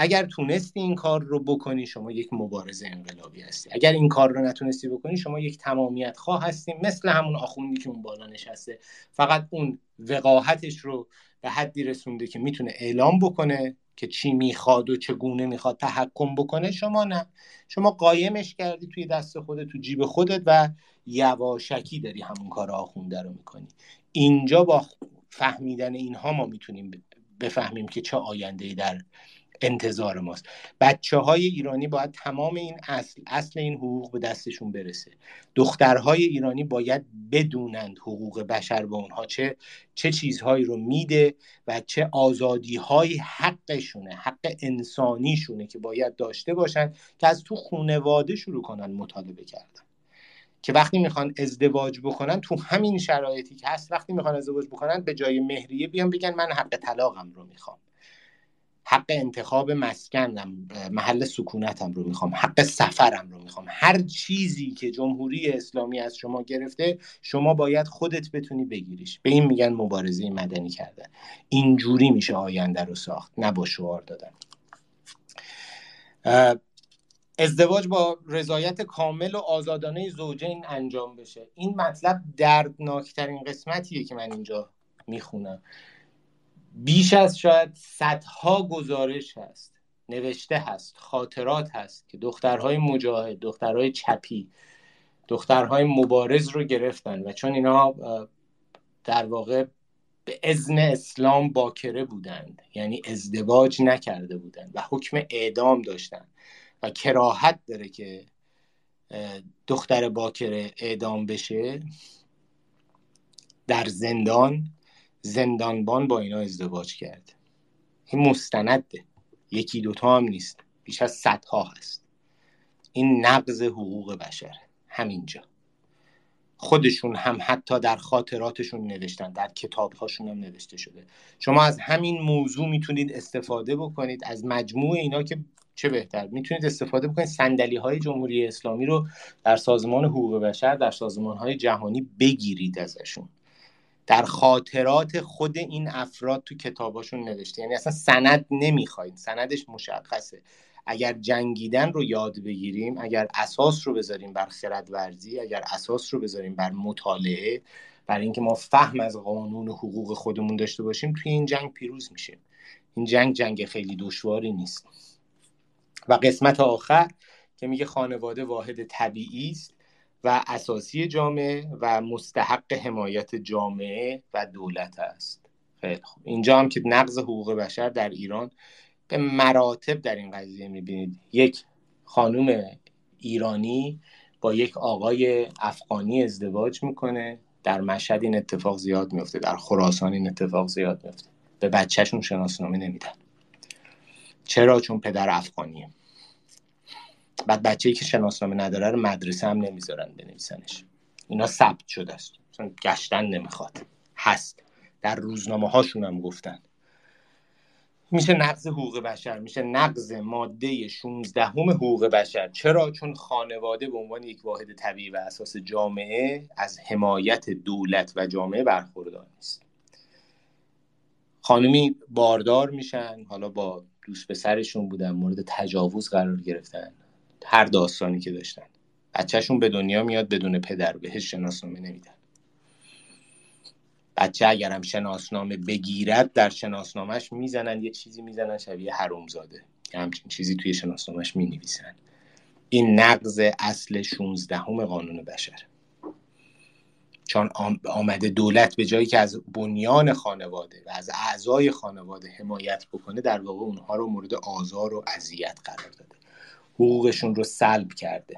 اگر تونستی این کار رو بکنی شما یک مبارزه انقلابی هستی. اگر این کار رو نتونستی بکنی شما یک تمامیت خواه هستی مثل همون آخوندی که اون بالا نشسته. فقط اون وقاحتش رو به حدی رسونده که می‌تونه اعلام بکنه که چی می‌خواد و چگونه می‌خواد تحکم بکنه شما نه. شما قایمش کردی توی دست خودت تو جیب خودت و یواشکی داری همون کار آخونده رو می‌کنی. اینجا با فهمیدن اینها ما می‌تونیم بفهمیم که چه آینده ای در انتظار ماست. بچه های ایرانی باید تمام این اصل اصل این حقوق به دستشون برسه. دخترهای ایرانی باید بدونند حقوق بشر به اونها چه چه چیزهایی رو میده و چه آزادی حقشونه حق انسانیشونه که باید داشته باشن که از تو خونواده شروع کنن مطالبه کردن. که وقتی می‌خوان ازدواج بکنن تو همین شرایطی که هست وقتی می‌خوان ازدواج بکنن به جای مهریه بیان بگن من حق طلاقم رو می‌خوام. حق انتخاب مسکنم محل سکونتم رو می‌خوام حق سفرم رو می‌خوام. هر چیزی که جمهوری اسلامی از شما گرفته شما باید خودت بتونی بگیریش. به این میگن مبارزه مدنی کردن. اینجوری میشه آینده رو ساخت نه با شعار دادن. ازدواج با رضایت کامل و آزادانه زوجین انجام بشه. این مطلب دردناکترین قسمتیه که من اینجا می‌خونم. بیش از شاید صدها گزارش هست نوشته هست خاطرات هست که دخترهای مجاهد دخترهای چپی دخترهای مبارز رو گرفتن و چون اینا در واقع به ازن اسلام باکره بودند یعنی ازدواج نکرده بودند و حکم اعدام داشتند و کراهت داره که دختر باکره اعدام بشه در زندان. زندانبان با اینا ازدواج کرده. این مستنده. یکی دوتا هم نیست. بیش از صدها هست. این نقض حقوق بشر. همینجا. خودشون هم حتی در خاطراتشون نوشتن. در کتابهاشون هم نوشته شده. شما از همین موضوع می‌تونید استفاده بکنید. از مجموع اینا که چه بهتر. می‌تونید استفاده بکنید. صندلی های جمهوری اسلامی رو در سازمان حقوق بشر در سازمان های جهانی بگیرید ازشون. در خاطرات خود این افراد تو کتاباشون نوشته. یعنی اصلا سند نمی‌خواید سندش مشخصه. اگر جنگیدن رو یاد بگیریم اگر اساس رو بذاریم بر خردورزی اگر اساس رو بذاریم بر مطالعه بر اینکه ما فهم از قانون و حقوق خودمون داشته باشیم توی این جنگ پیروز میشیم. این جنگ جنگ خیلی دشواری نیست. و قسمت آخر که میگه خانواده واحد طبیعی است و اساسی جامعه و مستحق حمایت جامعه و دولت است. خیلی خوب. اینجا هم که نقض حقوق بشر در ایران به مراتب در این قضیه می‌بینید. یک خانوم ایرانی با یک آقای افغانی ازدواج می‌کنه. در مشهد این اتفاق زیاد میفته در خراسان این اتفاق زیاد میفته به بچهشون شناسنامه نمیدن. چرا؟ چون پدر افغانیه. بعد بچه‌ای که شناسنامه نداره رو مدرسه هم نمی‌ذارن بنویسنش. اینا ثبت شده است. چون گشتن نمی‌خواد. هست. در روزنامه هاشون هم گفتن. میشه نقض حقوق بشر میشه نقض ماده 16 حقوق بشر. چرا؟ چون خانواده به عنوان یک واحد طبیعی و اساس جامعه از حمایت دولت و جامعه برخوردار نیست. خانمی باردار میشن. حالا با دوست پسرشون بودن مورد تجاوز قرار گرفتن. هر داستانی که داشتن. بچهشون به دنیا میاد بدون پدر بهش شناسنامه نمیدن. بچه اگر هم شناسنامه بگیرد در شناسنامهش می‌زنن یه چیزی می‌زنن شبیه حرومزاده. همچین چیزی توی شناسنامهش می‌نویسن. این نقض اصل 16 قانون بشر. چون آمده دولت به جایی که از بنیان خانواده و از اعضای خانواده حمایت بکنه در واقع اونها رو مورد آزار و اذیت قرار داده. حقوقشون رو سلب کرده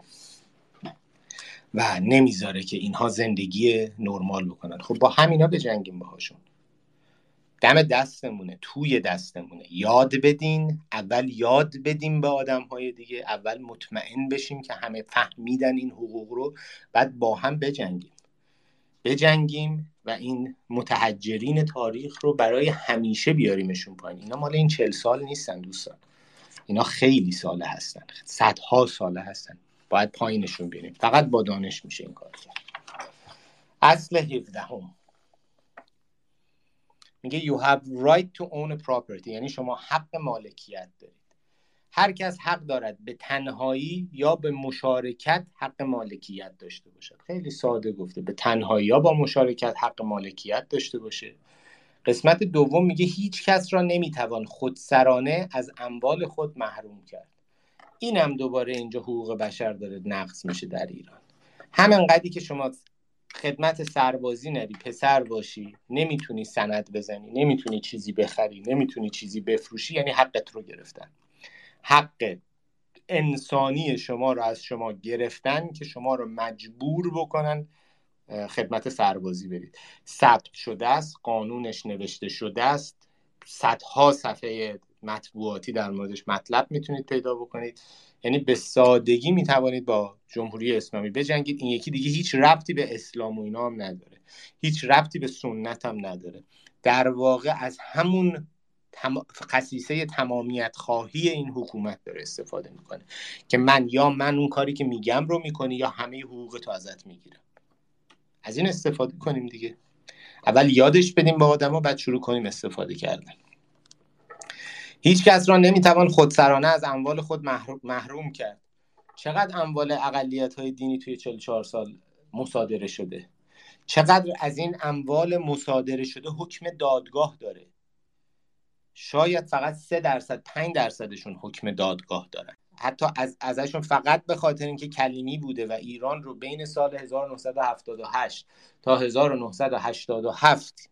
و نمی‌ذاره که اینها زندگی نرمال بکنن. خب با همینا بجنگیم باهاشون. دم دستمونه توی دستمونه. یاد بدین اول یاد بدیم به آدم های دیگه اول مطمئن بشیم که همه فهمیدن این حقوق رو بعد با هم بجنگیم. بجنگیم و این متحجرین تاریخ رو برای همیشه بیاریمشون پایین. اینا مال این چل سال نیستن دوستان. اینا خیلی ساله هستن. صدها ساله هستن. باید پایینشون بینیم فقط با دانش میشه این کار کرد. اصل 17 هم. میگه you have right to own a property. یعنی شما حق مالکیت دارید. هر کس حق دارد به تنهایی یا به مشارکت حق مالکیت داشته باشد. خیلی ساده گفته. به تنهایی یا با مشارکت حق مالکیت داشته باشه. قسمت دوم میگه هیچ کس را نمی‌توان خودسرانه از اموال خود محروم کرد. اینم دوباره اینجا حقوق بشر داره نقض میشه در ایران. همین قدی که شما خدمت سربازی نری پسر باشی نمی‌تونی سند بزنی نمی‌تونی چیزی بخری نمی‌تونی چیزی بفروشی یعنی حقت رو گرفتن. حق انسانی شما رو از شما گرفتن که شما رو مجبور بکنن خدمت سربازی برید. ثبت شده است قانونش نوشته شده است. صدها صفحه مطبوعاتی در موردش مطلب می‌تونید پیدا بکنید. یعنی به سادگی می‌توانید با جمهوری اسلامی بجنگید. این یکی دیگه هیچ ربطی به اسلام و اینا هم نداره. هیچ ربطی به سنت هم نداره. در واقع از همون تم... خصیصه تمامیت خواهی این حکومت داره استفاده می‌کنه. که من یا من اون کاری که میگم رو می‌کنی یا همه حقوق تو ازت می‌گیرم. از این استفاده کنیم دیگه. اول یادش بدیم با آدما بعد شروع کنیم استفاده کردن. هیچ کس را نمی‌توان خودسرانه از اموال خود محروم کرد. چقدر اموال اقلیت های دینی توی 44 سال مصادره شده؟ چقدر از این اموال مصادره شده حکم دادگاه داره؟ شاید فقط 3 درصد 5 درصدشون حکم دادگاه دارن. حتی از ازشون فقط به خاطر اینکه کلیمی بوده و ایران رو بین سال 1978 تا 1987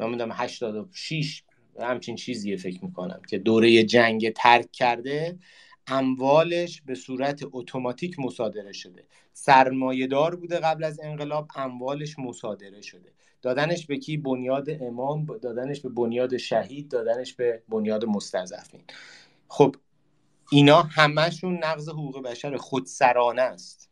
نمی‌دونم 86 همچین چیزیه فکر می‌کنم که دوره جنگ ترک کرده اموالش به صورت اتوماتیک مصادره شده. سرمایهدار بوده قبل از انقلاب اموالش مصادره شده. دادنش به کی؟ بنیاد امام دادنش به بنیاد شهید دادنش به بنیاد مستضعفین. خب اینا همشون نقض حقوق بشر خودسرانه است.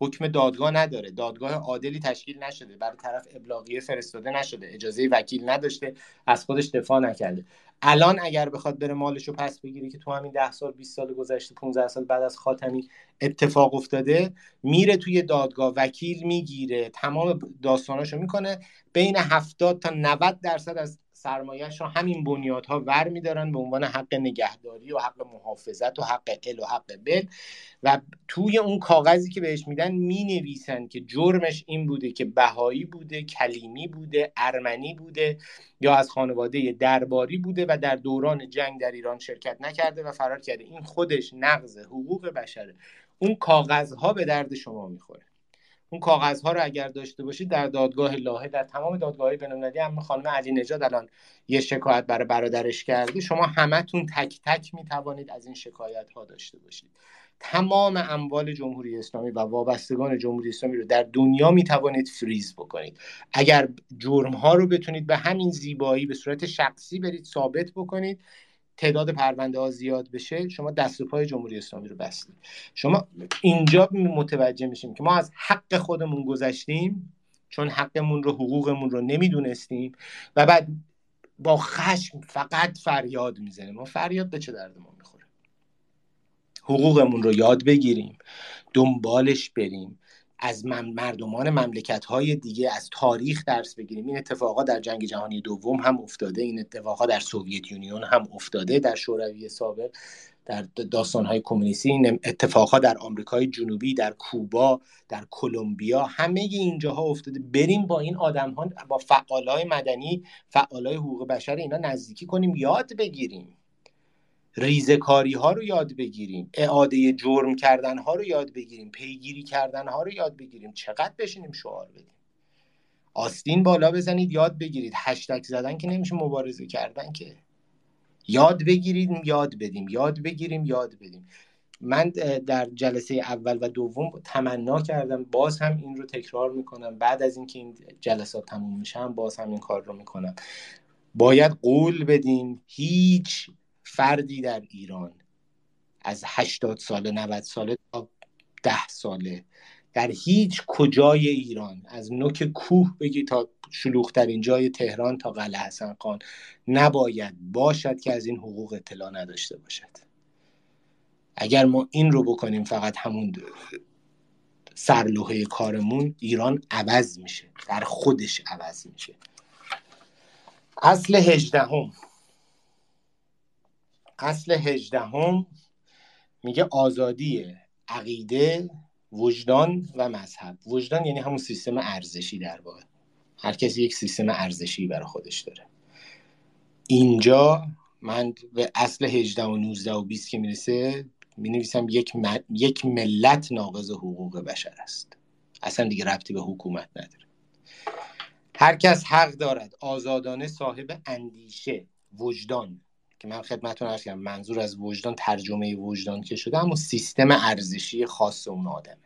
حکم دادگاه نداره. دادگاه عادلی تشکیل نشده. برای طرف ابلاغیه فرستاده نشده. اجازه وکیل نداشته. از خودش دفاع نکرده. الان اگر بخواد بره مالش رو پس بگیره که تو همین ده سال 20 سال گذشته 15 سال بعد از خاتمی اتفاق افتاده میره توی دادگاه. وکیل می‌گیره. تمام داستاناشو می‌کنه. بین 70 تا 90 درصد از سرمایهش رو همین بنیادها ور میدارن به عنوان حق نگهداری و حق محافظت و حق ال و حق بل و توی اون کاغذی که بهش میدن می نویسن که جرمش این بوده که بهایی بوده کلیمی بوده ارمنی بوده یا از خانواده درباری بوده و در دوران جنگ در ایران شرکت نکرده و فرار کرده. این خودش نقض حقوق بشره. اون کاغذها به درد شما می‌خوره. اون کاغذها رو اگر داشته باشید در دادگاه لاهه در تمام دادگاه بین‌المللی هم خانم علی نژاد الان یه شکایت برای برادرش کرده. شما همتون تک تک می‌توانید از این شکایت ها داشته باشید. تمام اموال جمهوری اسلامی و وابستگان جمهوری اسلامی رو در دنیا می توانید فریز بکنید. اگر جرم ها رو بتونید به همین زیبایی به صورت شخصی برید ثابت بکنید تعداد پرونده ها زیاد بشه شما دست و پای جمهوری اسلامی رو بستید. شما اینجا متوجه میشیم که ما از حق خودمون گذشتیم چون حقمون رو حقوقمون رو نمی‌دونستیم و بعد با خشم فقط فریاد می‌زنیم. ما فریاد به چه درد ما می‌خوره؟ حقوقمون رو یاد بگیریم دنبالش بریم. از مردمان مملکت های دیگه از تاریخ درس بگیریم. این اتفاقا در جنگ جهانی دوم هم افتاده این اتفاقا در سوویت یونیون هم افتاده در شوروی سابق در داستان های کمونیستی این اتفاقا در آمریکای جنوبی در کوبا در کلمبیا همه اینجاها افتاده. بریم با این آدم ها با فعالای مدنی فعالای حقوق بشر اینا نزدیکی کنیم یاد بگیریم. ریزکاری ها رو یاد بگیریم. اعاده جرم کردن ها رو یاد بگیریم. پیگیری کردن ها رو یاد بگیریم. چقدر بشینیم شعار بدیم. آستین بالا بزنید یاد بگیرید. هشتک زدن که نمیشه مبارزه کردن که. یاد بگیرید یاد بدیم. یاد بگیریم یاد بدیم. من در جلسه اول و دوم تمنا کردم. باز هم این رو تکرار می‌کنم. بعد از اینکه این جلسات تموم میشن باز هم این کار رو می‌کنم. باید قول بدیم. هیچ فردی در ایران از 80 ساله 90 ساله تا 10 ساله. در هیچ کجای ایران از نوک کوه بگی تا شلوغترین جای تهران تا قلعه حسن خان نباید باشد که از این حقوق اطلاع نداشته باشد. اگر ما این رو بکنیم فقط همون سرلوحه کارمون ایران عوض میشه در خودش عوض میشه. اصل هجدهم. اصل هجدهم میگه آزادی عقیده وجدان و مذهب. وجدان یعنی همون سیستم ارزشی در واقع. هر کسی یک سیستم ارزشی برای خودش داره. اینجا من به اصل 18 و 19 و 20 که می‌رسه می نویسم یک, یک ملت ناقض حقوق بشر است. اصلا دیگه ربطی به حکومت نداره. هر کس حق دارد آزادانه صاحب اندیشه وجدان که من خدمتتون عرض کردم منظور از وجدان ترجمه وجدان که شده اما سیستم ارزشی خاص اون آدمه.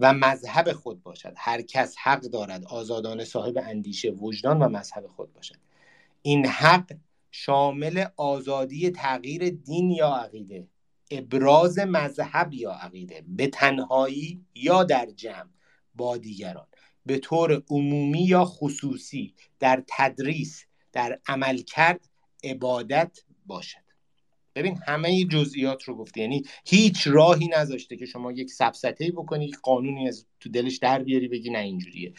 و مذهب خود باشد. هر کس حق دارد آزادانه صاحب اندیشه وجدان و مذهب خود باشد. این حق شامل آزادی تغییر دین یا عقیده ابراز مذهب یا عقیده به تنهایی یا در جمع با دیگران. به طور عمومی یا خصوصی در تدریس در عملکرد عبادت باشد. ببین همه جزئیات رو گفته یعنی هیچ راهی نذاشته که شما یک سفسطه‌ای بکنی قانونی از تو دلش در بیاری بگی نه اینجوریه.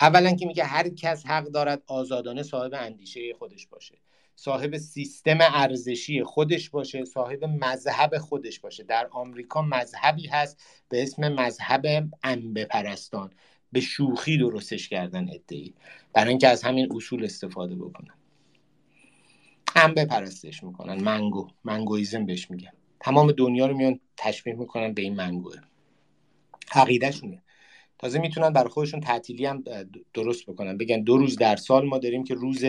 اولا که میگه هر کس حق دارد آزادانه صاحب اندیشه خودش باشه. صاحب سیستم ارزشی خودش باشه. صاحب مذهب خودش باشه. در آمریکا مذهبی هست به اسم مذهب انبه پرستان به شوخی درستش کردن ادعی. برای اینکه از همین اصول استفاده بکنن انبه پرستش می‌کنن. منگو. منگویزم بهش میگن. تمام دنیا رو میان تشبیه می‌کنن به این منگوه. عقیدهشونه. تازه می‌تونن برای خودشون تعطیلی هم درست بکنن. بگن دو روز در سال ما داریم که روز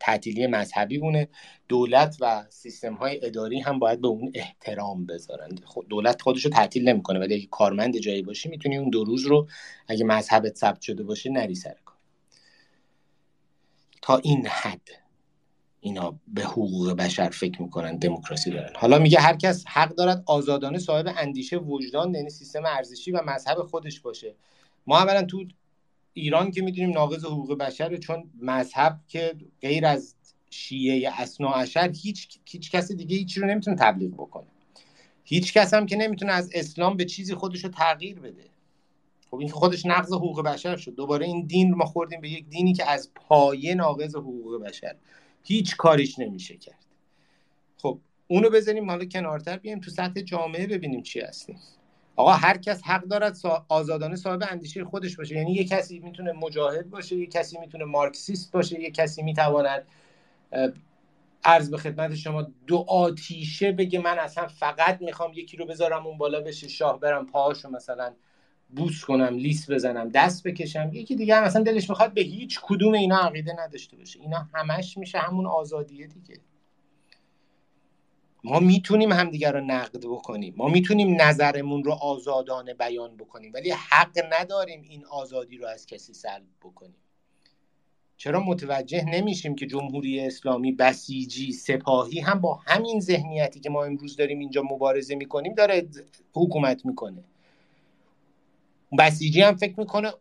تعطیلی مذهبی بونه. دولت و سیستم های اداری هم باید به اون احترام بذارن. خود دولت خودش رو تعطیل نمی‌کنه ولی اگه کارمند جایی باشی می‌تونی اون دو روز رو اگه مذهبت ثبت شده باشه نری سر کار. تا این حد. اینا به حقوق بشر فکر می‌کنن دموکراسی دارن. حالا میگه هر کس حق دارد آزادانه صاحب اندیشه وجدان یعنی سیستم ارزشی و مذهب خودش باشه. ما اولا تو ایران که می‌دونیم ناقض حقوق بشر چون مذهب که غیر از شیعه اسنا اشر هیچ هیچ کس دیگه هیچی رو نمی‌تونه تبلیغ بکنه. هیچ کس هم که نمی‌تونه از اسلام به چیزی خودش رو تغییر بده. خب این خودش نقض حقوق بشر شد. دوباره این دین ما خوردیم به یک دینی که از پایه ناقض حقوق بشر. هیچ کاریش نمیشه کرد. خب اونو بذاریم حالا کنارتر بیایم تو سطح جامعه ببینیم چی هستیم. آقا هر کس حق دارد آزادانه صاحب اندیشه خودش باشه. یعنی یه کسی می‌تونه مجاهد باشه یه کسی می‌تونه مارکسیست باشه یه کسی می‌تواند عرض به خدمت شما دو آتیشه بگه من اصلا فقط می‌خوام یکی رو بذارم اون بالا بشه شاه برم پاهاشو مثلا بوس کنم لیس بزنم دست بکشم. یکی دیگه هم مثلا دلش می‌خواد به هیچ کدوم اینا عقیده نداشته باشه. اینا همش میشه همون آزادیه دیگه. ما می‌تونیم همدیگر رو نقد بکنیم. ما می‌تونیم نظرمون رو آزادانه بیان بکنیم. ولی حق نداریم این آزادی رو از کسی سلب بکنیم. چرا متوجه نمیشیم که جمهوری اسلامی بسیجی سپاهی هم با همین ذهنیتی که ما امروز داریم اینجا مبارزه می‌کنیم داره حکومت می‌کنه. بسیجی هم فکر می‌کنه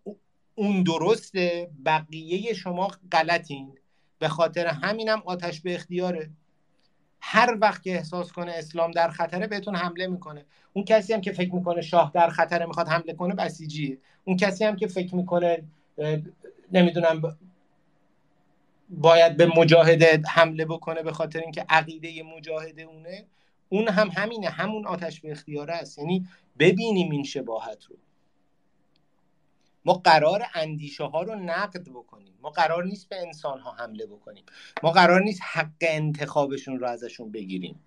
اون درسته بقیه شما غلطین. به خاطر همینم آتش به اختیاره. هر وقت که احساس کنه اسلام در خطره بهتون حمله می‌کنه. اون کسی هم که فکر می‌کنه شاه در خطره می‌خواد حمله کنه بسیجیه. اون کسی هم که فکر می‌کنه نمی‌دونم باید به مجاهده حمله بکنه به خاطر اینکه عقیده مجاهده اونه اون هم همینه. همون آتش به اختیاره است. یعنی ببینیم این شباهت رو. ما قرار اندیشه ها رو نقد بکنیم. ما قرار نیست به انسان ها حمله بکنیم. ما قرار نیست حق انتخابشون رو ازشون بگیریم.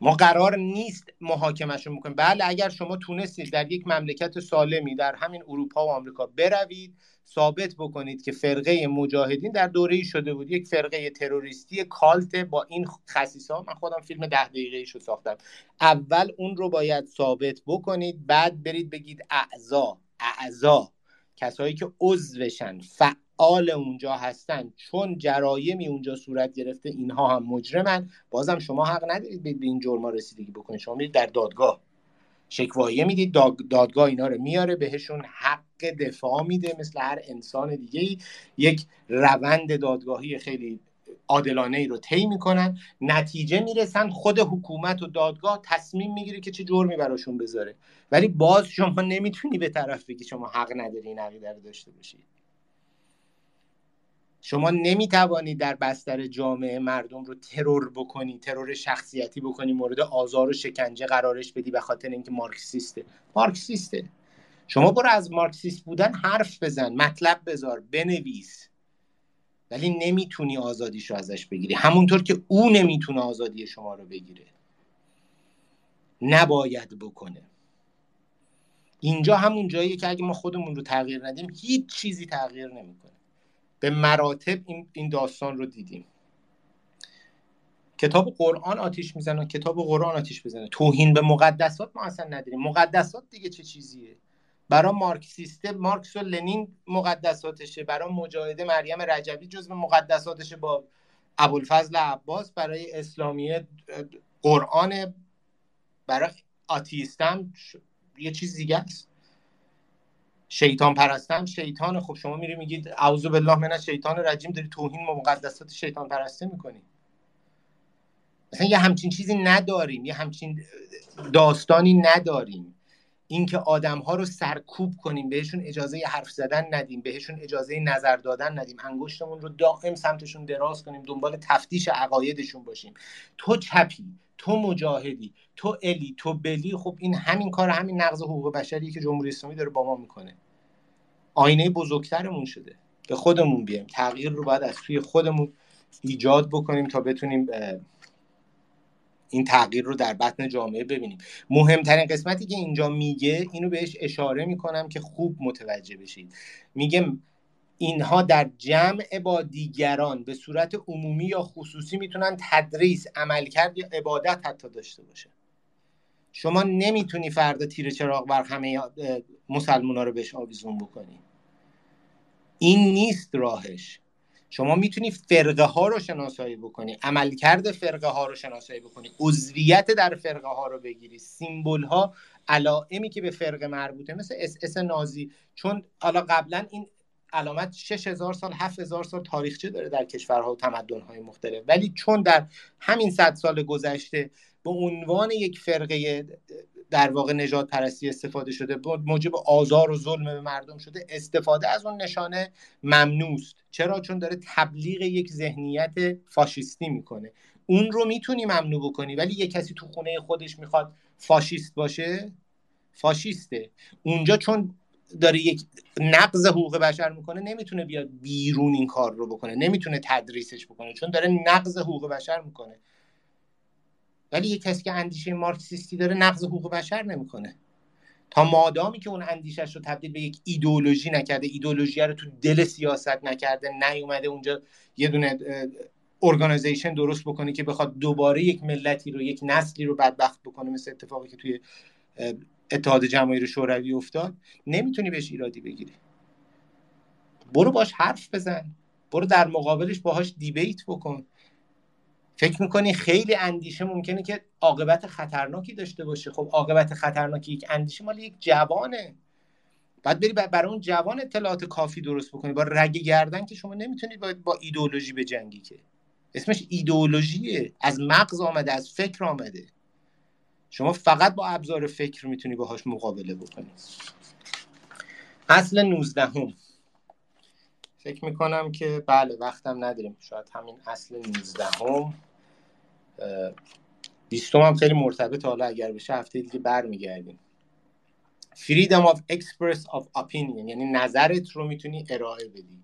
ما قرار نیست محاکمشون بکنیم. بله اگر شما تونستید در یک مملکت سالمی در همین اروپا و آمریکا بروید ثابت بکنید که فرقه مجاهدین در دوره شده بود. یک فرقه تروریستی کالت با این خصیصا من خودم فیلم ده دقیقه رو ساختم. اول اون رو باید ثابت بکنید بعد برید بگید اعضا. اعضا کسایی که عضوشن فعال اونجا هستن چون جرایمی اونجا صورت گرفته اینها هم مجرمن. بازم شما حق ندارید به این جرما رسیدگی بکنید. شما میرید در دادگاه. شکوایه می‌دید دادگاه اینا رو میاره بهشون حق دفاع میده مثل هر انسان دیگه یک روند دادگاهی خیلی عادلانه ای رو طی می‌کنن. نتیجه می‌رسن خود حکومت و دادگاه تصمیم می‌گیره که چه جرمی براشون بذاره. ولی باز شما نمی‌تونی به طرف بگی شما حق نداری این عقیده رو داشته باشی. شما نمی‌توانید در بستر جامعه مردم رو ترور بکنی ترور شخصیتی بکنی مورد آزار و شکنجه قرارش بدی به خاطر اینکه مارکسیسته. مارکسیسته. شما برو از مارکسیست بودن حرف بزن مطلب بذار بنویس. ولی نمی‌تونی آزادیش رو ازش بگیری. همونطور که او نمی‌تونه آزادی شما رو بگیره. نباید بکنه. اینجا همون جاییه که اگه ما خودمون رو تغییر ندیم هیچ چیزی تغییر نمی‌کنه. به مراتب این داستان رو دیدیم. کتاب قرآن آتیش می‌زنه کتاب قرآن آتیش بزنه. توهین به مقدسات ما اصلا نداریم. مقدسات دیگه چه چیزیه؟ برای مارکسیسته مارکس و لنین مقدساتشه برای مجاهده مریم رجبی جزو مقدساتشه با ابوالفضل عباس برای اسلامیه قرآن برای آتیستم یه چیز دیگه است. شیطان پرستم شیطان خب شما میری میگید اعوذ بالله من شیطان رجیم داری توهین مقدسات شیطان پرسته می‌کنی. مثلا یه همچین چیزی نداریم یه همچین داستانی نداریم. اینکه آدم ها رو سرکوب کنیم بهشون اجازه حرف زدن ندیم بهشون اجازه نظر دادن ندیم. انگشتمون رو دائم سمتشون دراز کنیم دنبال تفتیش عقایدشون باشیم. تو چپی تو مجاهدی تو الی تو بلی خب این همین کار همین نقض حقوق بشری که جمهوری اسلامی داره با ما می‌کنه. آینه بزرگترمون شده. به خودمون بیایم. تغییر رو باید از توی خودمون ایجاد بکنیم تا بتونیم این تغییر رو در بطن جامعه ببینیم. مهمترین قسمتی که اینجا میگه اینو بهش اشاره می‌کنم که خوب متوجه بشید. میگه اینها در جمع با دیگران به صورت عمومی یا خصوصی می‌تونن تدریس عملکرد یا عبادت حتی داشته باشه. شما نمی‌تونی فردا تیر چراغ بر همه مسلمان ها رو بهش آویزون بکنی. این نیست راهش. شما می‌تونی فرقه ها رو شناسایی بکنی عملکرد فرقه ها رو شناسایی بکنی عضویت در فرقه ها رو بگیری symbol ها علائمی که به فرقه مربوطه مثل اس اس نازی. چون حالا قبلا این علامت 6000 سال 7000 سال تاریخچه داره در کشورها و تمدن‌های مختلف. ولی چون در همین صد سال گذشته به عنوان یک فرقه در واقع نژاد پرستی استفاده شده موجب آزار و ظلم به مردم شده استفاده از اون نشانه ممنوست. چرا؟ چون داره تبلیغ یک ذهنیت فاشیستی می‌کنه. اون رو می‌تونی ممنوع بکنی ولی یه کسی تو خونه خودش می‌خواد فاشیست باشه فاشیسته. اونجا چون داره یک نقض حقوق بشر می‌کنه نمی‌تونه بیاد بیرون این کار رو بکنه نمی‌تونه تدریسش بکنه چون داره نقض حقوق بشر می‌کنه. ولی یه کسی که اندیشه مارکسیستی داره نقض حقوق بشر نمی‌کنه. تا مادامی که اون اندیشش رو تبدیل به یک ایدولوژی نکرده ایدولوژی رو تو دل سیاست نکرده نیومده اونجا یه دونه ارگانیزیشن درست بکنه که بخواد دوباره یک ملتی رو یک نسلی رو بدبخت بکنه مثل اتفاقی که توی اتحاد جماهیر شوروی افتاد. نمی‌تونی بهش ایرادی بگیری. برو باش حرف بزن. برو در مقابلش باهاش دیبیت بکن. فکر می‌کنی خیلی اندیشه ممکنه که عاقبت خطرناکی داشته باشه؟ خب عاقبت خطرناکی یک اندیشه مال یک جوانه. بعد بری برای اون جوان اطلاعات کافی درست بکنی. با رگ گردن که شما نمی‌تونید با, با ایدئولوژی جنگی که. اسمش ایدئولوژیه. از مغز آمده از فکر آمده. شما فقط با ابزار فکر می‌تونی باهاش مقابله بکنی. اصل 19 هم. فکر می‌کنم که بله وقتم نداریم. شاید همین اصل 19 هم بیستم هم خیلی مرتبط. حالا اگر بشه هفته دیگه برمیگردیم. Freedom of express of opinion یعنی نظرت رو می‌تونی ارائه بدی.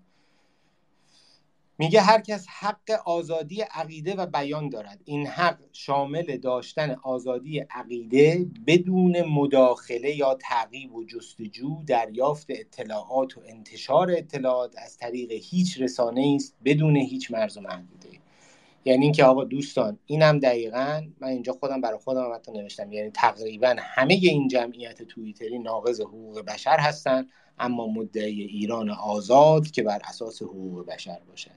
میگه هر کس حق آزادی عقیده و بیان دارد. این حق شامل داشتن آزادی عقیده بدون مداخله یا تعقیب و جستجو دریافت اطلاعات و انتشار اطلاعات از طریق هیچ رسانه است بدون هیچ مرز و محدوده یعنی اینکه آقا دوستان اینم دقیقا من اینجا خودم برای خودم حتی نوشتم. یعنی تقریبا همه این جمعیت توییتری ناقض حقوق بشر هستن اما مدعی ایران آزاد که بر اساس حقوق بشر باشه.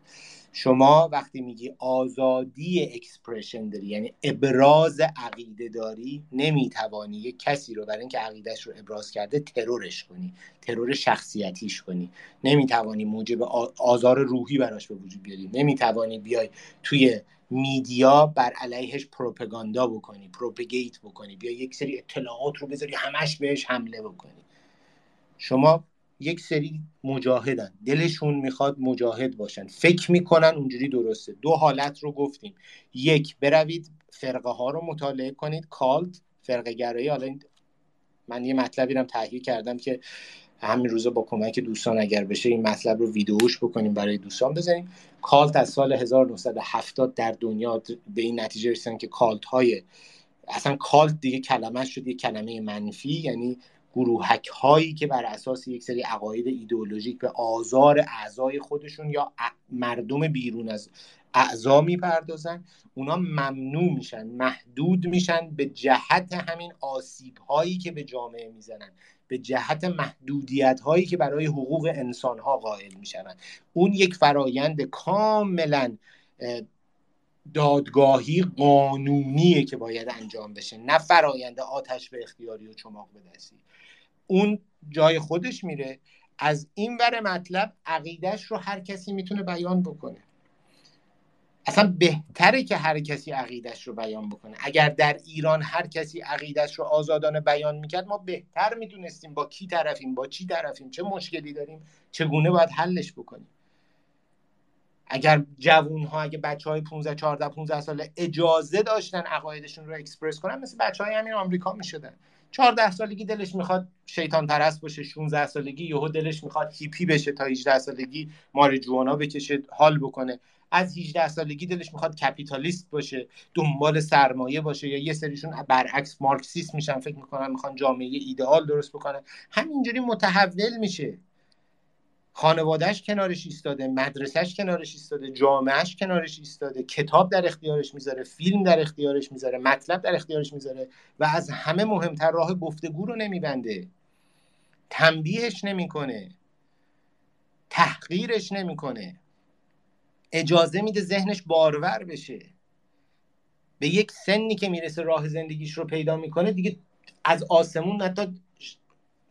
شما وقتی میگی آزادی expression داری یعنی ابراز عقیده داری نمی‌توانی یک کسی رو برای اینکه عقیدهش رو ابراز کرده ترورش کنی ترور شخصیتیش کنی. نمی‌توانی موجب آزار روحی براش به وجود بیاری. نمی‌توانی بیای توی media بر علیهش پروپاگاندا بکنی propagate بکنی. بیا یک سری اطلاعات رو بذاری همش بهش حمله بکنی. شما یک سری مجاهدن. دلشون می‌خواد مجاهد باشن. فکر می‌کنن اونجوری درسته. دو حالت رو گفتیم. یک بروید فرقه ها رو مطالعه کنید. کالت فرقه گرایی حالا من یه مطلبی رو تحلیل کردم که همین روزا با کمک دوستان اگر بشه این مطلب رو ویدیوش بکنیم برای دوستان بزنیم. کالت از سال 1970 در دنیا به این نتیجه رسیدن که کالت های اصلا کالت دیگه کلمه شد یه کلمه منفی. یعنی گروهک هایی که بر اساس یک سری عقاید ایدئولوژیک به آزار اعضای خودشون یا مردم بیرون از اعضا می‌پردازن اونا ممنوع میشن محدود میشن به جهت همین آسیب هایی که به جامعه می‌زنن به جهت محدودیت هایی که برای حقوق انسان ها قائل میشن اون یک فرایند کاملا دادگاهی قانونیه که باید انجام بشه نه فرایند آتش به اختیاری و چماق به دستی. اون جای خودش میره. از این ور مطلب عقیدهش رو هر کسی می‌تونه بیان بکنه. اصلا بهتره که هر کسی عقیدش رو بیان بکنه. اگر در ایران هر کسی عقیدش رو آزادانه بیان می‌کرد ما بهتر می‌دونستیم با کی طرفیم با چی طرفیم چه مشکلی داریم چگونه باید حلش بکنیم. اگر جوون ها اگه بچه های 15 14 15 ساله اجازه داشتن عقایدشون رو اکسپرس کنن مثل بچه های همین آمریکا می‌شدن. 14 سالگی دلش می‌خواد شیطان پرست باشه 16 سالگی یهو دلش می‌خواد هیپی بشه تا 18 سالگی ماریجوانا بکشه حال بکنه. از 18 سالگی دلش می‌خواد capitalist باشه دنبال سرمایه باشه یا یه سریشون برعکس مارکسیست میشن فکر می‌کنن می‌خوان جامعه ایدئال درست بکنن. همینجوری متحول میشه. خانوادهش کنارش ایستاده مدرسهش کنارش ایستاده جامعهش کنارش ایستاده کتاب در اختیارش می‌ذاره فیلم در اختیارش می‌ذاره مطلب در اختیارش می‌ذاره و از همه مهمتر راه گفتگو رو نمیبنده. تنبیهش نمی‌کنه. تحقیرش نمی‌کنه. اجازه میده ذهنش بارور بشه. به یک سنی که می‌رسه راه زندگیش رو پیدا می‌کنه دیگه از آسمون حتی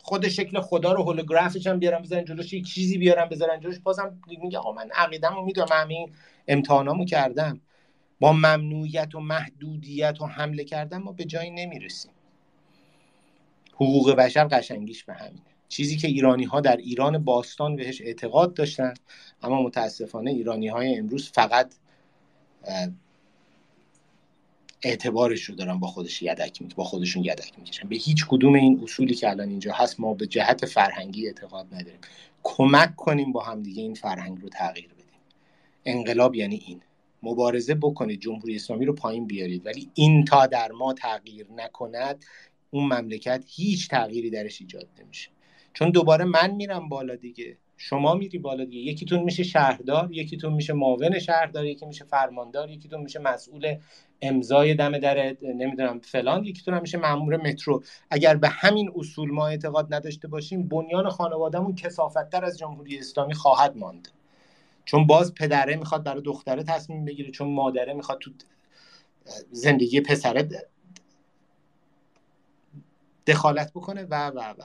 خود شکل خدا رو هولوگرافش هم بیارم بذارن جلوش یک چیزی بیارم بذارن جلوش. بازم میگه آقا من عقیدم رو می‌دونم همین امتحانامو کردم. با ممنوعیت و محدودیت و حمله کردن ما به جایی نمی‌رسیم. حقوق بشر قشنگیش به همینه. چیزی که ایرانی ها در ایران باستان بهش اعتقاد داشتن اما متاسفانه ایرانی های امروز فقط اعتبارش رو دارن با خودش یدک می با خودشون یدک می‌کشن. به هیچ کدوم این اصولی که الان اینجا هست ما به جهت فرهنگی اعتقاد نداریم. کمک کنیم با همدیگه این فرهنگ رو تغییر بدیم. انقلاب یعنی این. مبارزه بکنید جمهوری اسلامی رو پایین بیارید. ولی این تا در ما تغییر نکند اون مملکت هیچ تغییری درش ایجاد نمیشه. چون دوباره من میرم بالا دیگه. شما میری بالا دیگه. یکیتون میشه شهردار یکیتون میشه معاون شهردار یکی میشه فرماندار یکیتون میشه مسئول امضای دم در نمی‌دونم فلان یکیتون هم میشه مامور مترو. اگر به همین اصول ما اعتقاد نداشته باشیم بنیان خانوادهمون کسافتتر از جمهوری اسلامی خواهد ماند. چون باز پدره می‌خواد برای دختره تصمیم بگیره چون مادره می‌خواد تو زندگی پسره دخالت بکنه و و و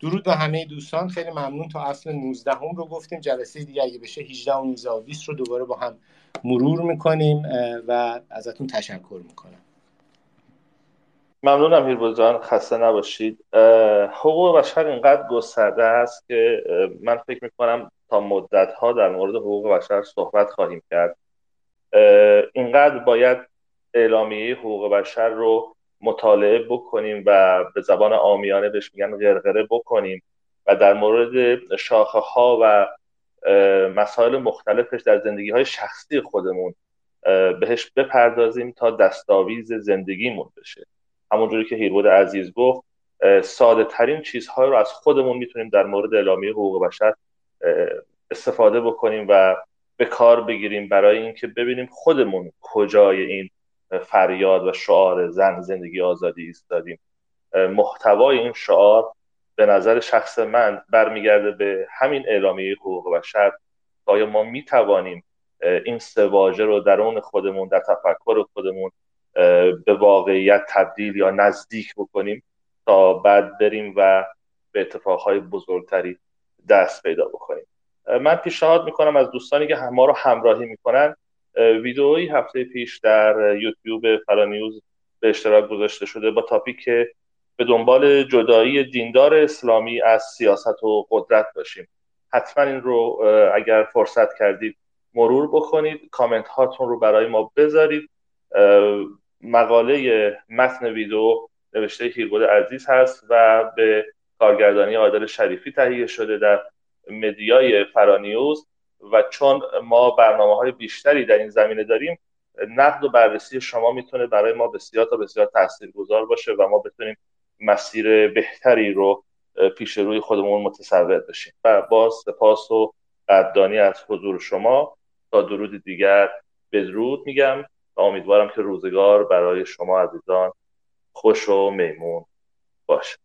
درود به همه دوستان. خیلی ممنون تا اصل 19 هم رو گفتیم. جلسه دیگه اگه بشه 18 و 19 و 20 رو دوباره با هم مرور می‌کنیم و ازتون تشکر می‌کنم. ممنونم هیربوزان خسته نباشید. حقوق بشر اینقدر گسترده است که من فکر می‌کنم تا مدت ها در مورد حقوق بشر صحبت خواهیم کرد. اینقدر باید اعلامیه حقوق بشر رو مطالعه بکنیم و به زبان آمیانه بهش میگن غرغره بکنیم و در مورد شاخه ها و مسائل مختلفش در زندگی های شخصی خودمون بهش بپردازیم تا دستاویز زندگیمون بشه. همونجوری که هیربود عزیز گفت ساده ترین چیزهای رو از خودمون می‌تونیم در مورد اعلامیه حقوق بشر استفاده بکنیم و به کار بگیریم برای اینکه ببینیم خودمون کجای این فریاد و شعار زن زندگی آزادی ایستادیم. محتوای این شعار به نظر شخص من برمیگرده به همین اعلامیه حقوق بشر آیا ما می توانیم این سه واژه رو درون خودمون در تفکر خودمون به واقعیت تبدیل یا نزدیک بکنیم تا بعد بریم و به اتفاقهای بزرگتری دست پیدا بکنیم؟ من پیشنهاد می‌کنم از دوستانی که ما رو همراهی می‌کنن ویدئویی هفته پیش در یوتیوب فرانیوز به اشتراک گذاشته شده با topic به دنبال جدایی دیندار اسلامی از سیاست و قدرت باشیم. حتما این رو اگر فرصت کردید مرور بکنید. کامنت هاتون رو برای ما بذارید. مقاله متن ویدیو نوشته هیرگل عزیز هست و به کارگردانی عادل شریفی تهیه شده در media ی فرانیوز و چون ما برنامه های بیشتری در این زمینه داریم نقد و بررسی شما می‌تونه برای ما بسیار تا بسیار تاثیرگذار باشه و ما بتونیم مسیر بهتری رو پیش روی خودمون متصور بشیم. و با سپاس و قدردانی از حضور شما تا درود دیگر بدرود میگم و امیدوارم که روزگار برای شما عزیزان خوش و میمون باشه.